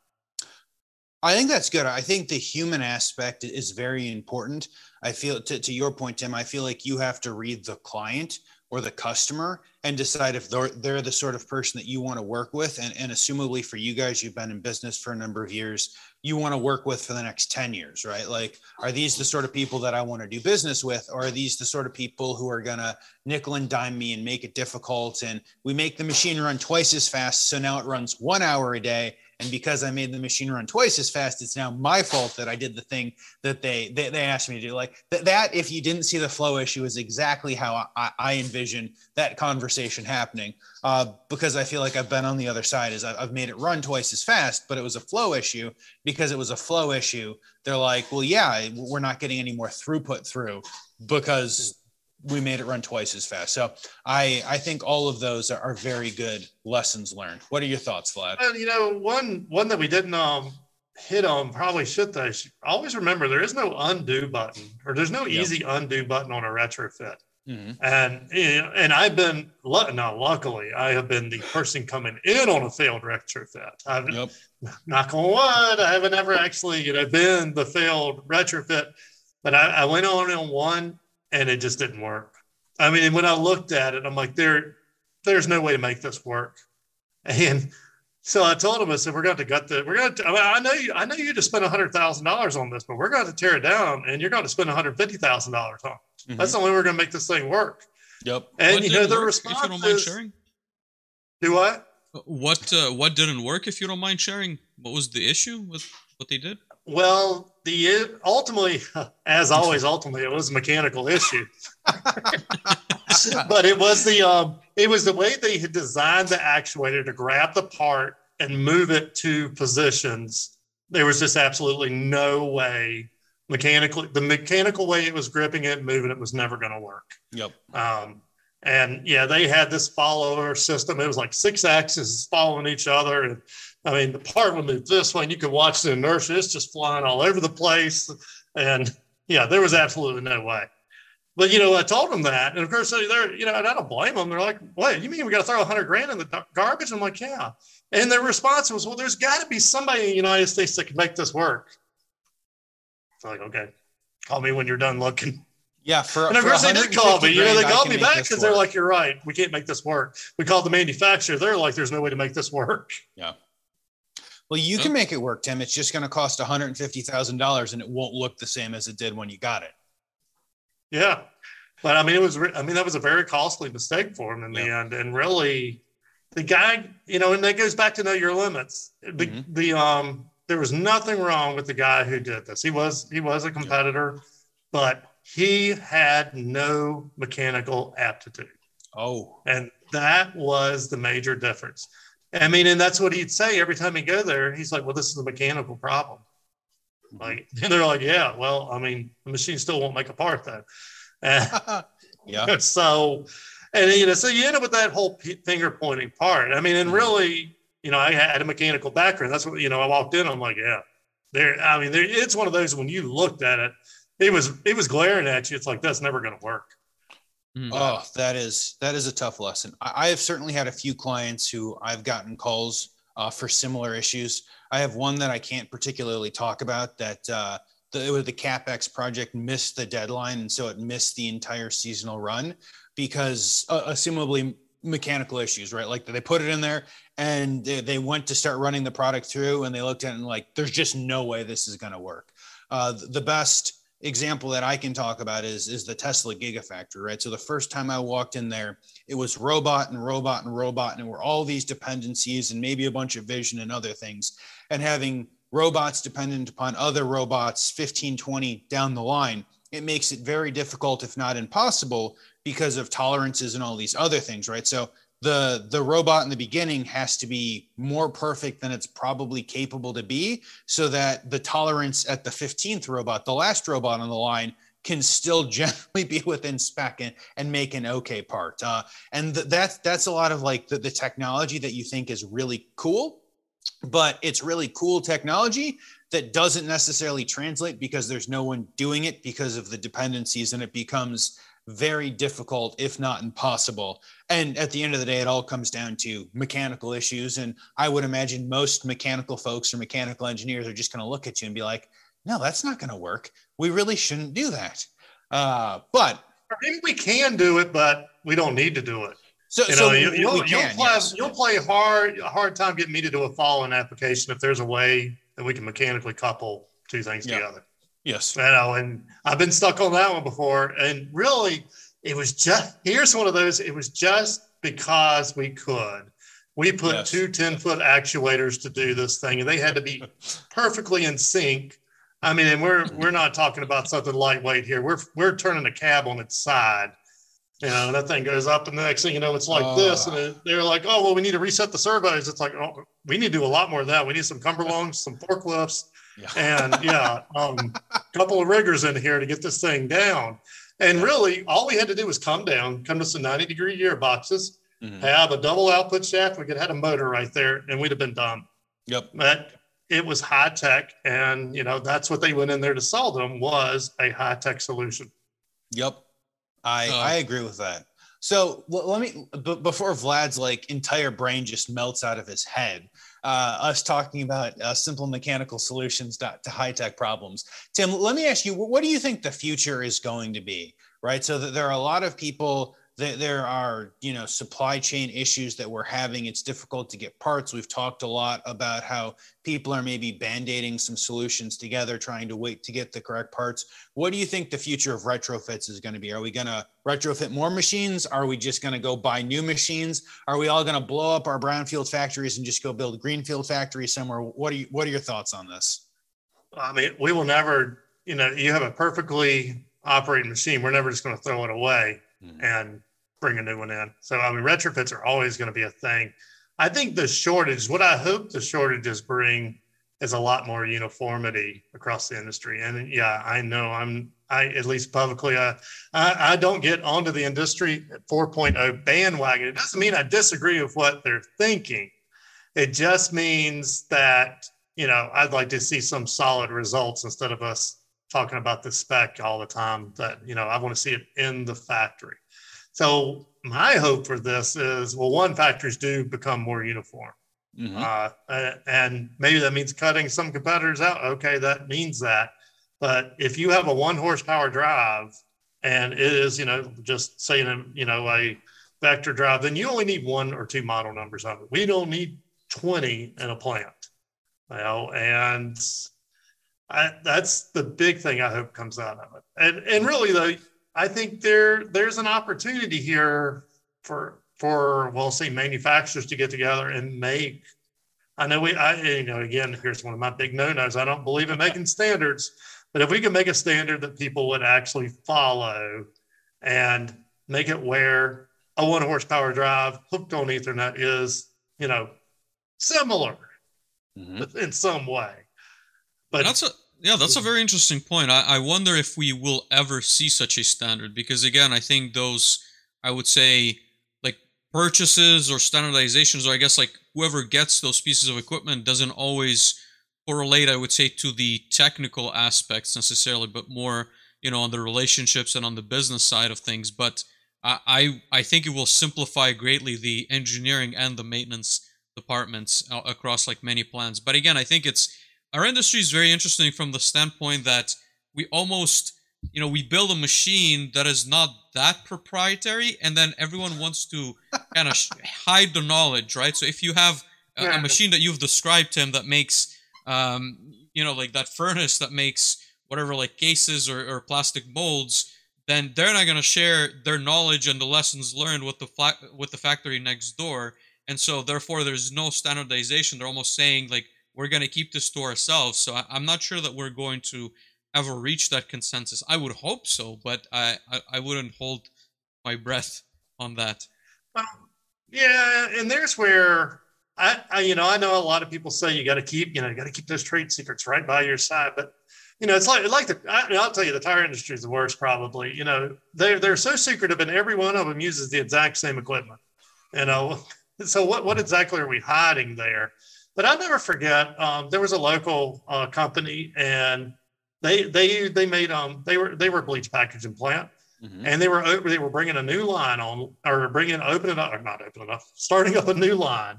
I think that's good. I think the human aspect is very important. I feel to, to your point, Tim, I feel like you have to read the client or the customer and decide if they're, they're the sort of person that you want to work with. And, and assumably for you guys, you've been in business for a number of years, you want to work with for the next 10 years, right? Like, are these the sort of people that I want to do business with? Or are these the sort of people who are going to nickel and dime me and make it difficult? And we make the machine run twice as fast. So now it runs one hour a day and because I made the machine run twice as fast, it's now my fault that I did the thing that they they, they asked me to do. Like th- that, if you didn't see the flow issue, is exactly how I, I envision that conversation happening. Uh, because I feel like I've been on the other side, is I've, I've made it run twice as fast, but it was a flow issue. Because it was a flow issue, they're like, well, yeah, we're not getting any more throughput through because we made it run twice as fast. So I I think all of those are, are very good lessons learned. What are your thoughts, Vlad? Well, you know, one one that we didn't um hit on probably should though. Always remember there is no undo button or there's no Yep. easy undo button on a retrofit. Mhm. And you know, and I've been now luckily I have been the person coming in on a failed retrofit. I've Yep. knock on wood, I haven't ever actually you know been the failed retrofit, but I, I went on on one and it just didn't work. I mean, when I looked at it, I'm like, there, there's no way to make this work. And so I told him, I said, we're going to gut the, we're going to, I, mean, I know you, I know you just spent a hundred thousand dollars on this, but we're going to tear it down and you're going to spend a hundred fifty thousand dollars on. it. Mhm. That's the only way we're going to make this thing work. Yep. And What you know, didn't the work, if you response don't mind is, sharing? do what? What uh, what didn't work? If you don't mind sharing, what was the issue with what they did? Well, the ultimately, as always, ultimately it was a mechanical issue. but it was the um, it was the way they had designed the actuator to grab the part and move it to positions. There was just absolutely no way mechanically the mechanical way it was gripping it, moving it was never going to work. Yep. Um, and yeah, they had this follower system. It was like six axes following each other. And I mean, the move this and you could watch the inertia. It's just flying all over the place. And yeah, there was absolutely no way. But you know, I told them that, and of course they're you know, and I don't blame them. They're like, "What? You mean we got to throw a hundred grand in the garbage?" I'm like, "Yeah." And their response was, "Well, there's got to be somebody in the United States that can make this work." It's like, okay, call me when you're done looking. Yeah. For And of course, they did call me. You know, they I called me back because they're like, "You're right. We can't make this work." We called the manufacturer. They're like, "There's no way to make this work." Well, you can make it work, Tim. It's just going to cost one hundred fifty thousand dollars, and it won't look the same as it did when you got it. Yeah, but I mean, it was. I mean, that was a very costly mistake for him in the end, and really, the guy, you know, and that goes back to know your limits. The, Mhm. the um, there was nothing wrong with the guy who did this. He was he was a competitor, but he had no mechanical aptitude. Oh. And that was the major difference. I mean, and that's what he'd say every time he go there. He's like, "Well, this is a mechanical problem." Like, and they're like, "Yeah, well, I mean, the machine still won't make a part then." And yeah. so, and you know, so you end up with that whole p- finger pointing part. I mean, and Mhm. really, you know, I had a mechanical background. That's what you know. I walked in. I'm like, "Yeah, there." I mean, there, it's one of those when you looked at it, it was it was glaring at you. It's like that's never going to work. Mm. Oh, that is that is a tough lesson. I, I, have certainly had a few clients who I've gotten calls uh, for similar issues. I have one that I can't particularly talk about that uh, the, the capex project missed the deadline, and so it missed the entire seasonal run because, uh, assumably, mechanical issues, right? Like they put it in there and they, they, went to start running the product through, and they looked at it and like, there's just no way this is going to work. Uh, the best example that I can talk about is is the Tesla Gigafactory, right? So the first time I walked in there, it was robot and robot and robot, and there were all these dependencies and maybe a bunch of vision and other things. And having robots dependent upon other robots 15, 20 down the line, it makes it very difficult, if not impossible, because of tolerances and all these other things, right? So the the robot in the beginning has to be more perfect than it's probably capable to be so that the tolerance at the 15th robot the last robot on the line can still generally be within spec and, and make an okay part. Uh, and th- that's that's a lot of like the, the technology that you think is really cool but it's really cool technology that doesn't necessarily translate because there's no one doing it because of the dependencies and it becomes very difficult, if not impossible. And at the end of the day, it all comes down to mechanical issues. And I would imagine most mechanical folks or mechanical engineers are just going to look at you and be like, no, that's not going to work. We really shouldn't do that. Uh, but maybe we can do it, but we don't need to do it. So, you know, so you, will you'll, play, yes. you'll play hard, a hard time getting me to do a follow-in application if there's a way that we can mechanically couple two things yeah. together. Yes. You know, and I've been stuck on that one before. And really, it was just here's one of those, it was just because we could. We put yes. two 10 foot actuators to do this thing, and they had to be perfectly in sync. I mean, and we're we're not talking about something lightweight here. We're we're turning a cab on its side. You know, that thing goes up, and the next thing you know, it's like uh, this. And it, they're like, "Oh, well, we need to reset the servos." It's like, "Oh, we need to do a lot more of that. We need some come-alongs, some forklifts, yeah. and yeah, um, a couple of riggers in here to get this thing down. And really, all we had to do was come down, come to some 90 degree gearboxes, mm-hmm. have a double output shaft. We could have had a motor right there, and we'd have been done. Yep. But it was high tech, and you know that's what they went in there to sell them was a high tech solution. Yep, I uh, I agree with that. So let me b- before Vlad's like entire brain just melts out of his head uh, us talking about uh, simple mechanical solutions to, to high tech problems. Tim, let me ask you, what do you think the future is going to be? Right. So there are a lot of people there are you know supply chain issues that we're having. It's difficult to get parts. We've talked a lot about how people are maybe band-aiding some solutions together trying to wait to get the correct parts. What do you think the future of retrofits is going to be? Are we going to retrofit more machines? Are we just going to go buy new machines? Are we all going to blow up our brownfield factories and just go build greenfield factories somewhere? What are you what are your thoughts on this? I mean we will never you know you have a perfectly operating machine. We're never just going to throw it away. Mm-hmm. and bring a new one in. So I mean, retrofits are always going to be a thing. I think the shortage, what I hope the shortages bring, is a lot more uniformity across the industry. And yeah, I know I'm I at least publicly I I, I don't get onto the industry 4.0 bandwagon. It doesn't mean I disagree with what they're thinking. It just means that you know I'd like to see some solid results instead of us talking about the spec all the time. That you know I want to see it in the factory. So my hope for this is, well, one, factories do become more uniform. Mm-hmm. Uh, and maybe that means cutting some competitors out. Okay, that means that. But if you have a one horsepower drive and it is, you know, just saying, you know, a vector drive, then you only need one or two model numbers of it. We don't need 20 in a plant. You know, and I, that's the big thing I hope comes out of it. And and really though, I think there there's an opportunity here for for we'll say manufacturers to get together and make. I know we I you know again here's one of my big no-nos. I don't believe in making standards, but if we can make a standard that people would actually follow and make it where a one horsepower drive hooked on Ethernet is, you know, similar mm-hmm. in some way. But that's a yeah, that's a very interesting point. I, I wonder if we will ever see such a standard because, again, I think those, I would say, like purchases or standardizations, or I guess like whoever gets those pieces of equipment doesn't always correlate, I would say, to the technical aspects necessarily, but more, you know, on the relationships and on the business side of things. But I I think it will simplify greatly the engineering and the maintenance departments uh, across like many plans. But again, I think it's our industry is very interesting from the standpoint that we almost you know we build a machine that is not that proprietary and then everyone wants to kind of hide the knowledge right? So if you have a, a machine that you've described him that makes um, you know like that furnace that makes whatever like cases or, or plastic molds then they're not going to share their knowledge and the lessons learned with the fla- with the factory next door. And so therefore there's no standardization. They're almost saying like we're going to keep this to ourselves so I, i'm not sure that we're going to ever reach that consensus i would hope so but i i, I wouldn't hold my breath on that well, yeah and there's where I, I you know i know a lot of people say you got to keep you know you got to keep those trade secrets right by your side but you know, it's like like the I, will tell you the tire industry is the worst probably. You know, they're they're so secretive, and every one of them uses the exact same equipment. You know, so what what hmm. exactly are we hiding there? But I'll never forget. Um, there was a local uh, company, and they they they made um they were they were a bleach packaging plant, mm-hmm. and they were they were bringing a new line on or bringing opening up or not opening up starting up a new line,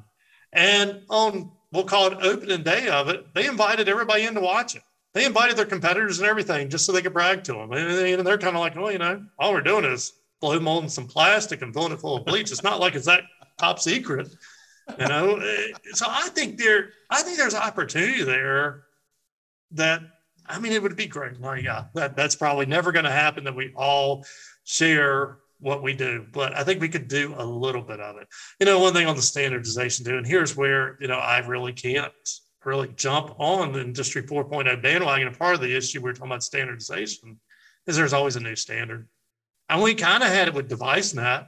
and on we'll call it opening day of it, they invited everybody in to watch it they invited their competitors and everything just so they could brag to them. And they're kind of like, well, you know, all we're doing is blow molding some plastic and filling it full of bleach. It's not like it's that top secret, you know. so I think there, I think there's opportunity there. That I mean, it would be great. Well, yeah, that that's probably never going to happen. That we all share what we do, but I think we could do a little bit of it. You know, one thing on the standardization too, and here's where you know I really can't really jump on the industry 4.0 bandwagon. And part of the issue we're talking about standardization is there's always a new standard. And we kind of had it with DeviceNet, hmm.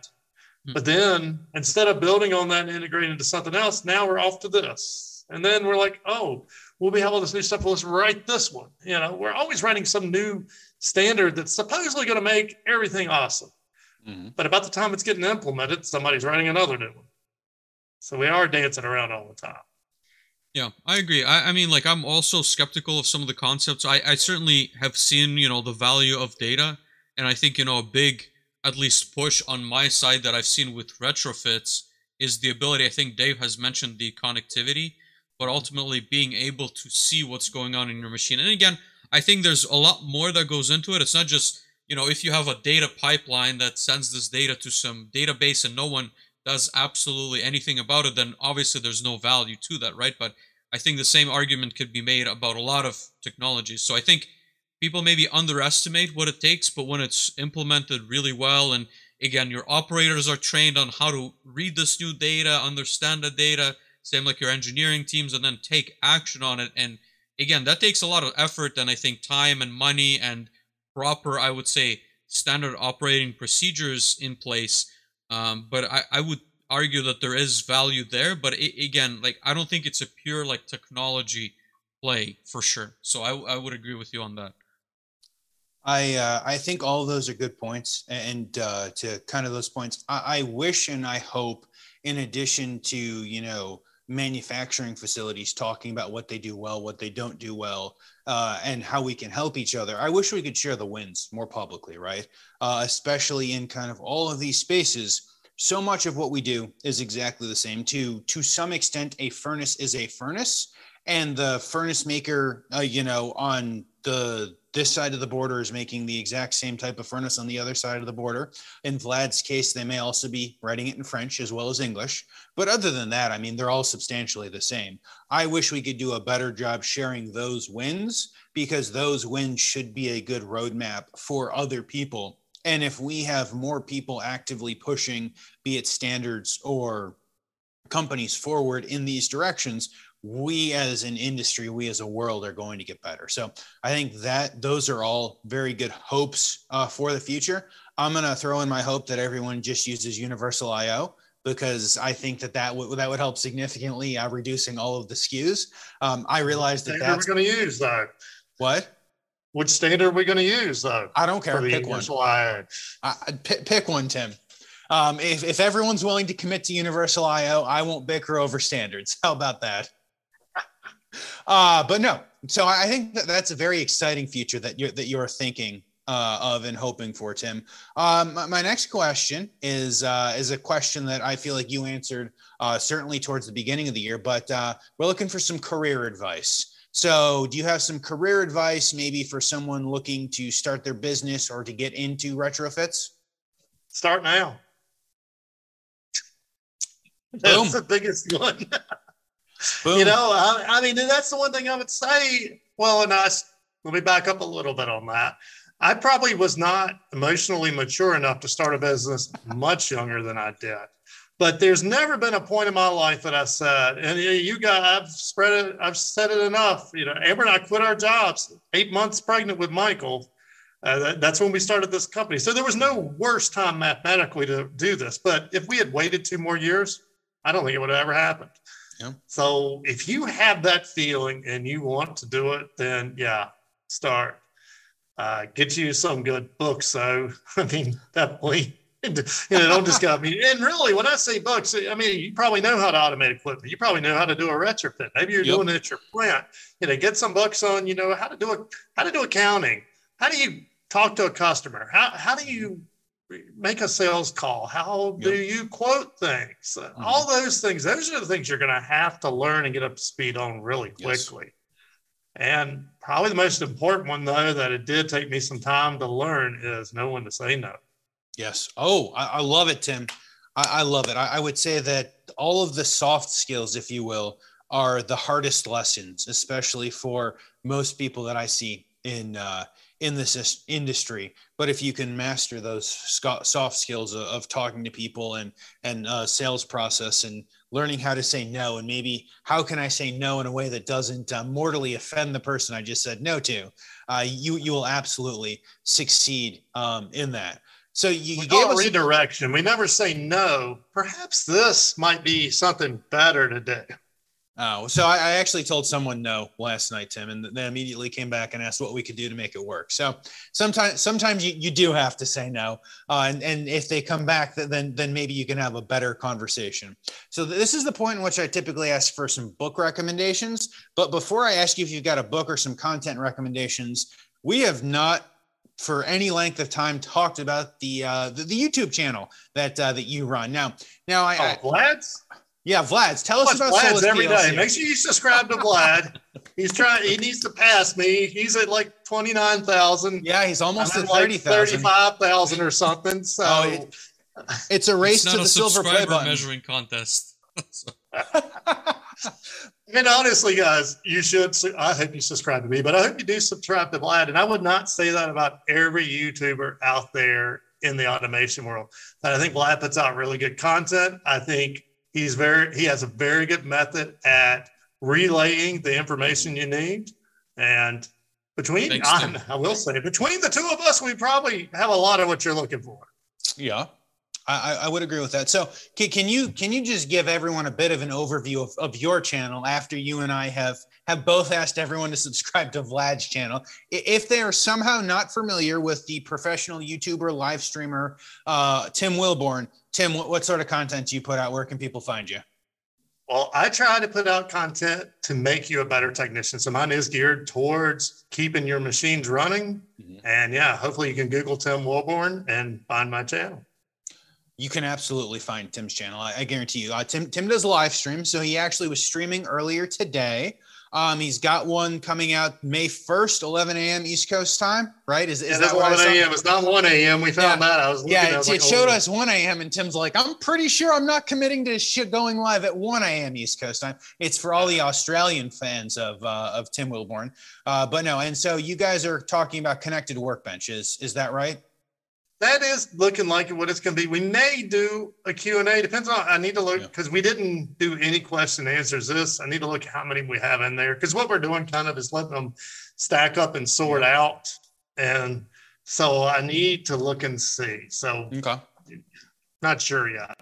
But then instead of building on that and integrating into something else, now we're off to this. And then we're like, oh, we'll be having all this new stuff. Well, let's write this one. You know, we're always writing some new standard that's supposedly going to make everything awesome. Mm-hmm. But about the time it's getting implemented, somebody's writing another new one. So we are dancing around all the time. Yeah, I agree. I, I mean, like, I'm also skeptical of some of the concepts. I, I certainly have seen, you know, the value of data. And I think, you know, a big, at least, push on my side that I've seen with retrofits is the ability. I think Dave has mentioned the connectivity, but ultimately being able to see what's going on in your machine. And again, I think there's a lot more that goes into it. It's not just, you know, if you have a data pipeline that sends this data to some database and no one does absolutely anything about it, then obviously there's no value to that, right? But I think the same argument could be made about a lot of technologies. So I think people maybe underestimate what it takes, but when it's implemented really well, and again, your operators are trained on how to read this new data, understand the data, same like your engineering teams, and then take action on it. And again, that takes a lot of effort and I think time and money and proper, I would say, standard operating procedures in place um, but I, I would argue that there is value there. But it, again, like I don't think it's a pure like technology play for sure. So I, I would agree with you on that. I uh, I think all those are good points, and uh, to kind of those points, I, I wish and I hope, in addition to you know manufacturing facilities talking about what they do well, what they don't do well, uh, and how we can help each other. I wish we could share the wins more publicly, right? Uh, especially in kind of all of these spaces. So much of what we do is exactly the same. To to some extent, a furnace is a furnace, and the furnace maker, uh, you know, on the this side of the border is making the exact same type of furnace on the other side of the border. In Vlad's case, they may also be writing it in French as well as English. But other than that, I mean, they're all substantially the same. I wish we could do a better job sharing those wins because those wins should be a good roadmap for other people. And if we have more people actively pushing, be it standards or companies forward in these directions, we as an industry, we as a world are going to get better. So I think that those are all very good hopes uh, for the future. I'm going to throw in my hope that everyone just uses Universal IO because I think that that would that would help significantly uh, reducing all of the SKUs. Um, I realized that that's going to use though. What? Which standard are we going to use though? I don't care. Pick one. I, pick, pick one, Tim. Um, if, if everyone's willing to commit to Universal IO, I won't bicker over standards. How about that? Uh, but no. So I think that that's a very exciting future that you're that you're thinking uh, of and hoping for, Tim. Um, my, my next question is uh, is a question that I feel like you answered uh, certainly towards the beginning of the year, but uh, we're looking for some career advice. So, do you have some career advice, maybe for someone looking to start their business or to get into retrofits? Start now. That's Boom. the biggest one. you know, I, I, mean, that's the one thing I would say. Well, and I, let me back up a little bit on that. I probably was not emotionally mature enough to start a business much younger than I did. But there's never been a point in my life that I said, and you got, I've spread it, I've said it enough. You know, Amber and I quit our jobs, eight months pregnant with Michael. Uh, that, that's when we started this company. So there was no worse time mathematically to do this. But if we had waited two more years, I don't think it would have ever happened. Yeah. So if you have that feeling and you want to do it, then yeah, start. Uh, get you some good books. So I mean, definitely. you know, don't just go. I mean, and really, when I say books, I mean you probably know how to automate equipment. You probably know how to do a retrofit. Maybe you're yep. doing it at your plant. You know, get some books on. You know how to do it. How to do accounting. How do you talk to a customer? How how do you make a sales call? How do you quote things? Mm-hmm. All those things, those are the things you're going to have to learn and get up to speed on really quickly. Yes. And probably the most important one, though, that it did take me some time to learn is know when to say no. Yes. Oh, I, I love it, Tim. I, I love it. I, I would say that all of the soft skills, if you will, are the hardest lessons, especially for most people that I see in uh, in this industry but if you can master those soft skills of, of talking to people and and uh, sales process and learning how to say no and maybe how can i say no in a way that doesn't uh, mortally offend the person i just said no to uh, you you will absolutely succeed um, in that. So you, you gave us redirection we never say no. Perhaps this might be something better today Oh, so I, I, actually told someone no last night, Tim, and they immediately came back and asked what we could do to make it work. So sometimes, sometimes you, you do have to say no, uh, and and if they come back, then then maybe you can have a better conversation. So this is the point in which I typically ask for some book recommendations. But before I ask you if you've got a book or some content recommendations, we have not for any length of time talked about the uh, the, the YouTube channel that uh, that you run. Now, now I, oh, Vlad's. Yeah, Vlad, Tell us about Vlad's every PLC. day. Make sure you subscribe to Vlad. he's trying. He needs to pass me. He's at like twenty nine thousand. Yeah, he's almost at thirty thousand. Thirty five thousand or something. So oh, it, it's a race it's to the silver play button. measuring contest. and honestly, guys, you should. I hope you subscribe to me, but I hope you do subscribe to Vlad. And I would not say that about every YouTuber out there in the automation world. But I think Vlad puts out really good content. I think He's very he has a very good method at relaying the information you need. And between Thanks, I, I will say between the two of us, we probably have a lot of what you're looking for. Yeah. I, I, would agree with that. So can, can, you can you just give everyone a bit of an overview of, of your channel after you and I have have both asked everyone to subscribe to Vlad's channel? If they are somehow not familiar with the professional YouTuber live streamer uh, Tim Wilborne, Tim, what, what sort of content do you put out? Where can people find you? Well, I try to put out content to make you a better technician. So mine is geared towards keeping your machines running. Mm-hmm. And yeah, hopefully you can Google Tim Wilborne and find my channel. You can absolutely find Tim's channel. I, I guarantee you. Uh, Tim Tim does live stream, so he actually was streaming earlier today. Um, he's got one coming out May 1st, 11 a.m. East Coast time, right? Is, is yeah, that 11 a.m. It's not 1 a.m. We found yeah. that. I was yeah, it, like, it showed oh. us 1 a.m. and Tim's like, I'm pretty sure I'm not committing to shit going live at 1 a.m. East Coast time. It's for all the Australian fans of uh, of Tim Wilborne. Uh, but no, and so you guys are talking about connected workbenches. Is that right? That is looking like what it's going to be. We may do a Q&A. Depends on, I need to look because yeah. we didn't do any question answers this. I need to look how many we have in there because what we're doing kind of is letting them stack up and sort out. And so I need to look and see. So okay. not sure yet.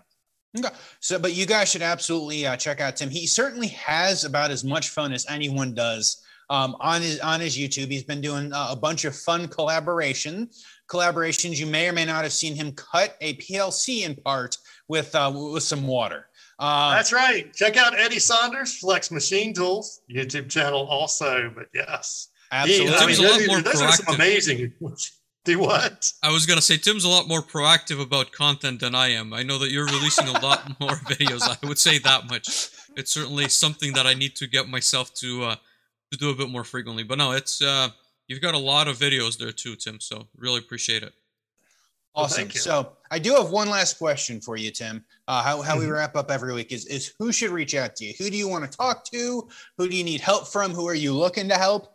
Okay. So, but you guys should absolutely uh, check out Tim. He certainly has about as much fun as anyone does um, on his on his YouTube. He's been doing uh, a bunch of fun collaboration collaborations, you may or may not have seen him cut a PLC in part with uh, with some water. Uh, That's right. Check out Eddie Saunders, Flex Machine Tools YouTube channel also. But yes, absolutely. He, I mean, those, those are some amazing. Do what? I was gonna say Tim's a lot more proactive about content than I am. I know that you're releasing a lot more videos. I would say that much. It's certainly something that I need to get myself to uh, to do a bit more frequently. But no, it's uh, you've got a lot of videos there too, Tim. So really appreciate it. Awesome. Well, so I do have one last question for you, Tim. Uh, how how we mm-hmm. wrap up every week is is who should reach out to you? Who do you want to talk to? Who do you need help from? Who are you looking to help?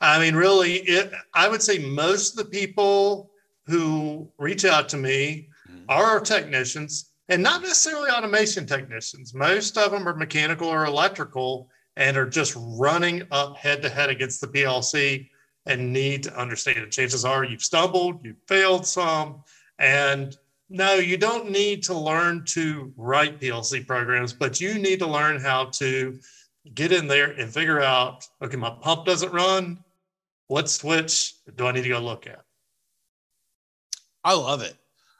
I mean, really, it, I would say most of the people who reach out to me mm-hmm. are technicians and not necessarily automation technicians. Most of them are mechanical or electrical and are just running up head to head against the PLC and need to understand it. Chances are you've stumbled, you've failed some, and no, you don't need to learn to write PLC programs, but you need to learn how to get in there and figure out okay, my pump doesn't run. What switch do I need to go look at? I love it.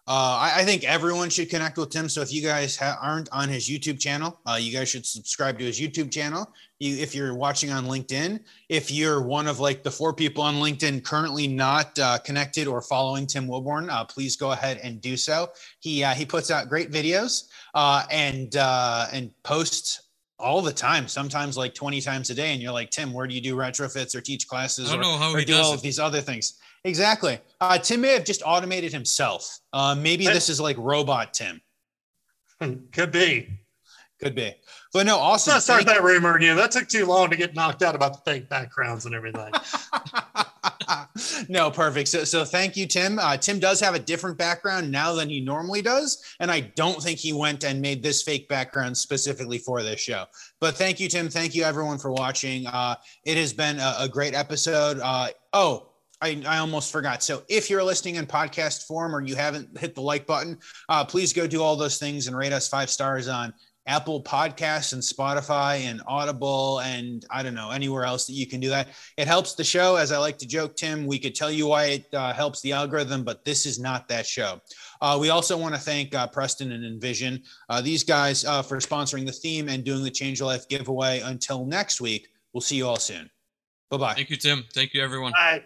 Uh, I, I, think everyone should connect with Tim. So if you guys ha- aren't on his YouTube channel, uh, you guys should subscribe to his YouTube channel. You, if you're watching on LinkedIn, if you're one of like the four people on LinkedIn currently not uh, connected or following Tim Wilborne, uh, please go ahead and do so. He uh, he puts out great videos uh, and and posts all the time, sometimes like 20 times a day. And you're like, Tim, where do you do retrofits or teach classes or, or do all of these other things? Exactly. Uh, Tim may have just automated himself. Uh, maybe this is like robot Tim. Could be. Could be. But no, awesome. Let's start that rumor again. That took too long to get knocked out about the fake backgrounds and everything. no, perfect. So, so thank you, Tim. Uh, Tim does have a different background now than he normally does, and I don't think he went and made this fake background specifically for this show. But thank you, Tim. Thank you, everyone, for watching. Uh, it has been a, a great episode. Uh, oh, I, I, almost forgot. So if you're listening in podcast form or you haven't hit the like button, uh, please go do all those things and rate us five stars on Apple Podcasts and Spotify and Audible and I don't know anywhere else that you can do that. It helps the show. As I like to joke, Tim, we could tell you why it uh, helps the algorithm, but this is not that show. Uh, we also want to thank uh, Preston and Envision, uh, these guys, uh, for sponsoring the theme and doing the Change Your Life giveaway. Until next week, we'll see you all soon. Bye bye. Thank you, Tim. Thank you, everyone. Bye.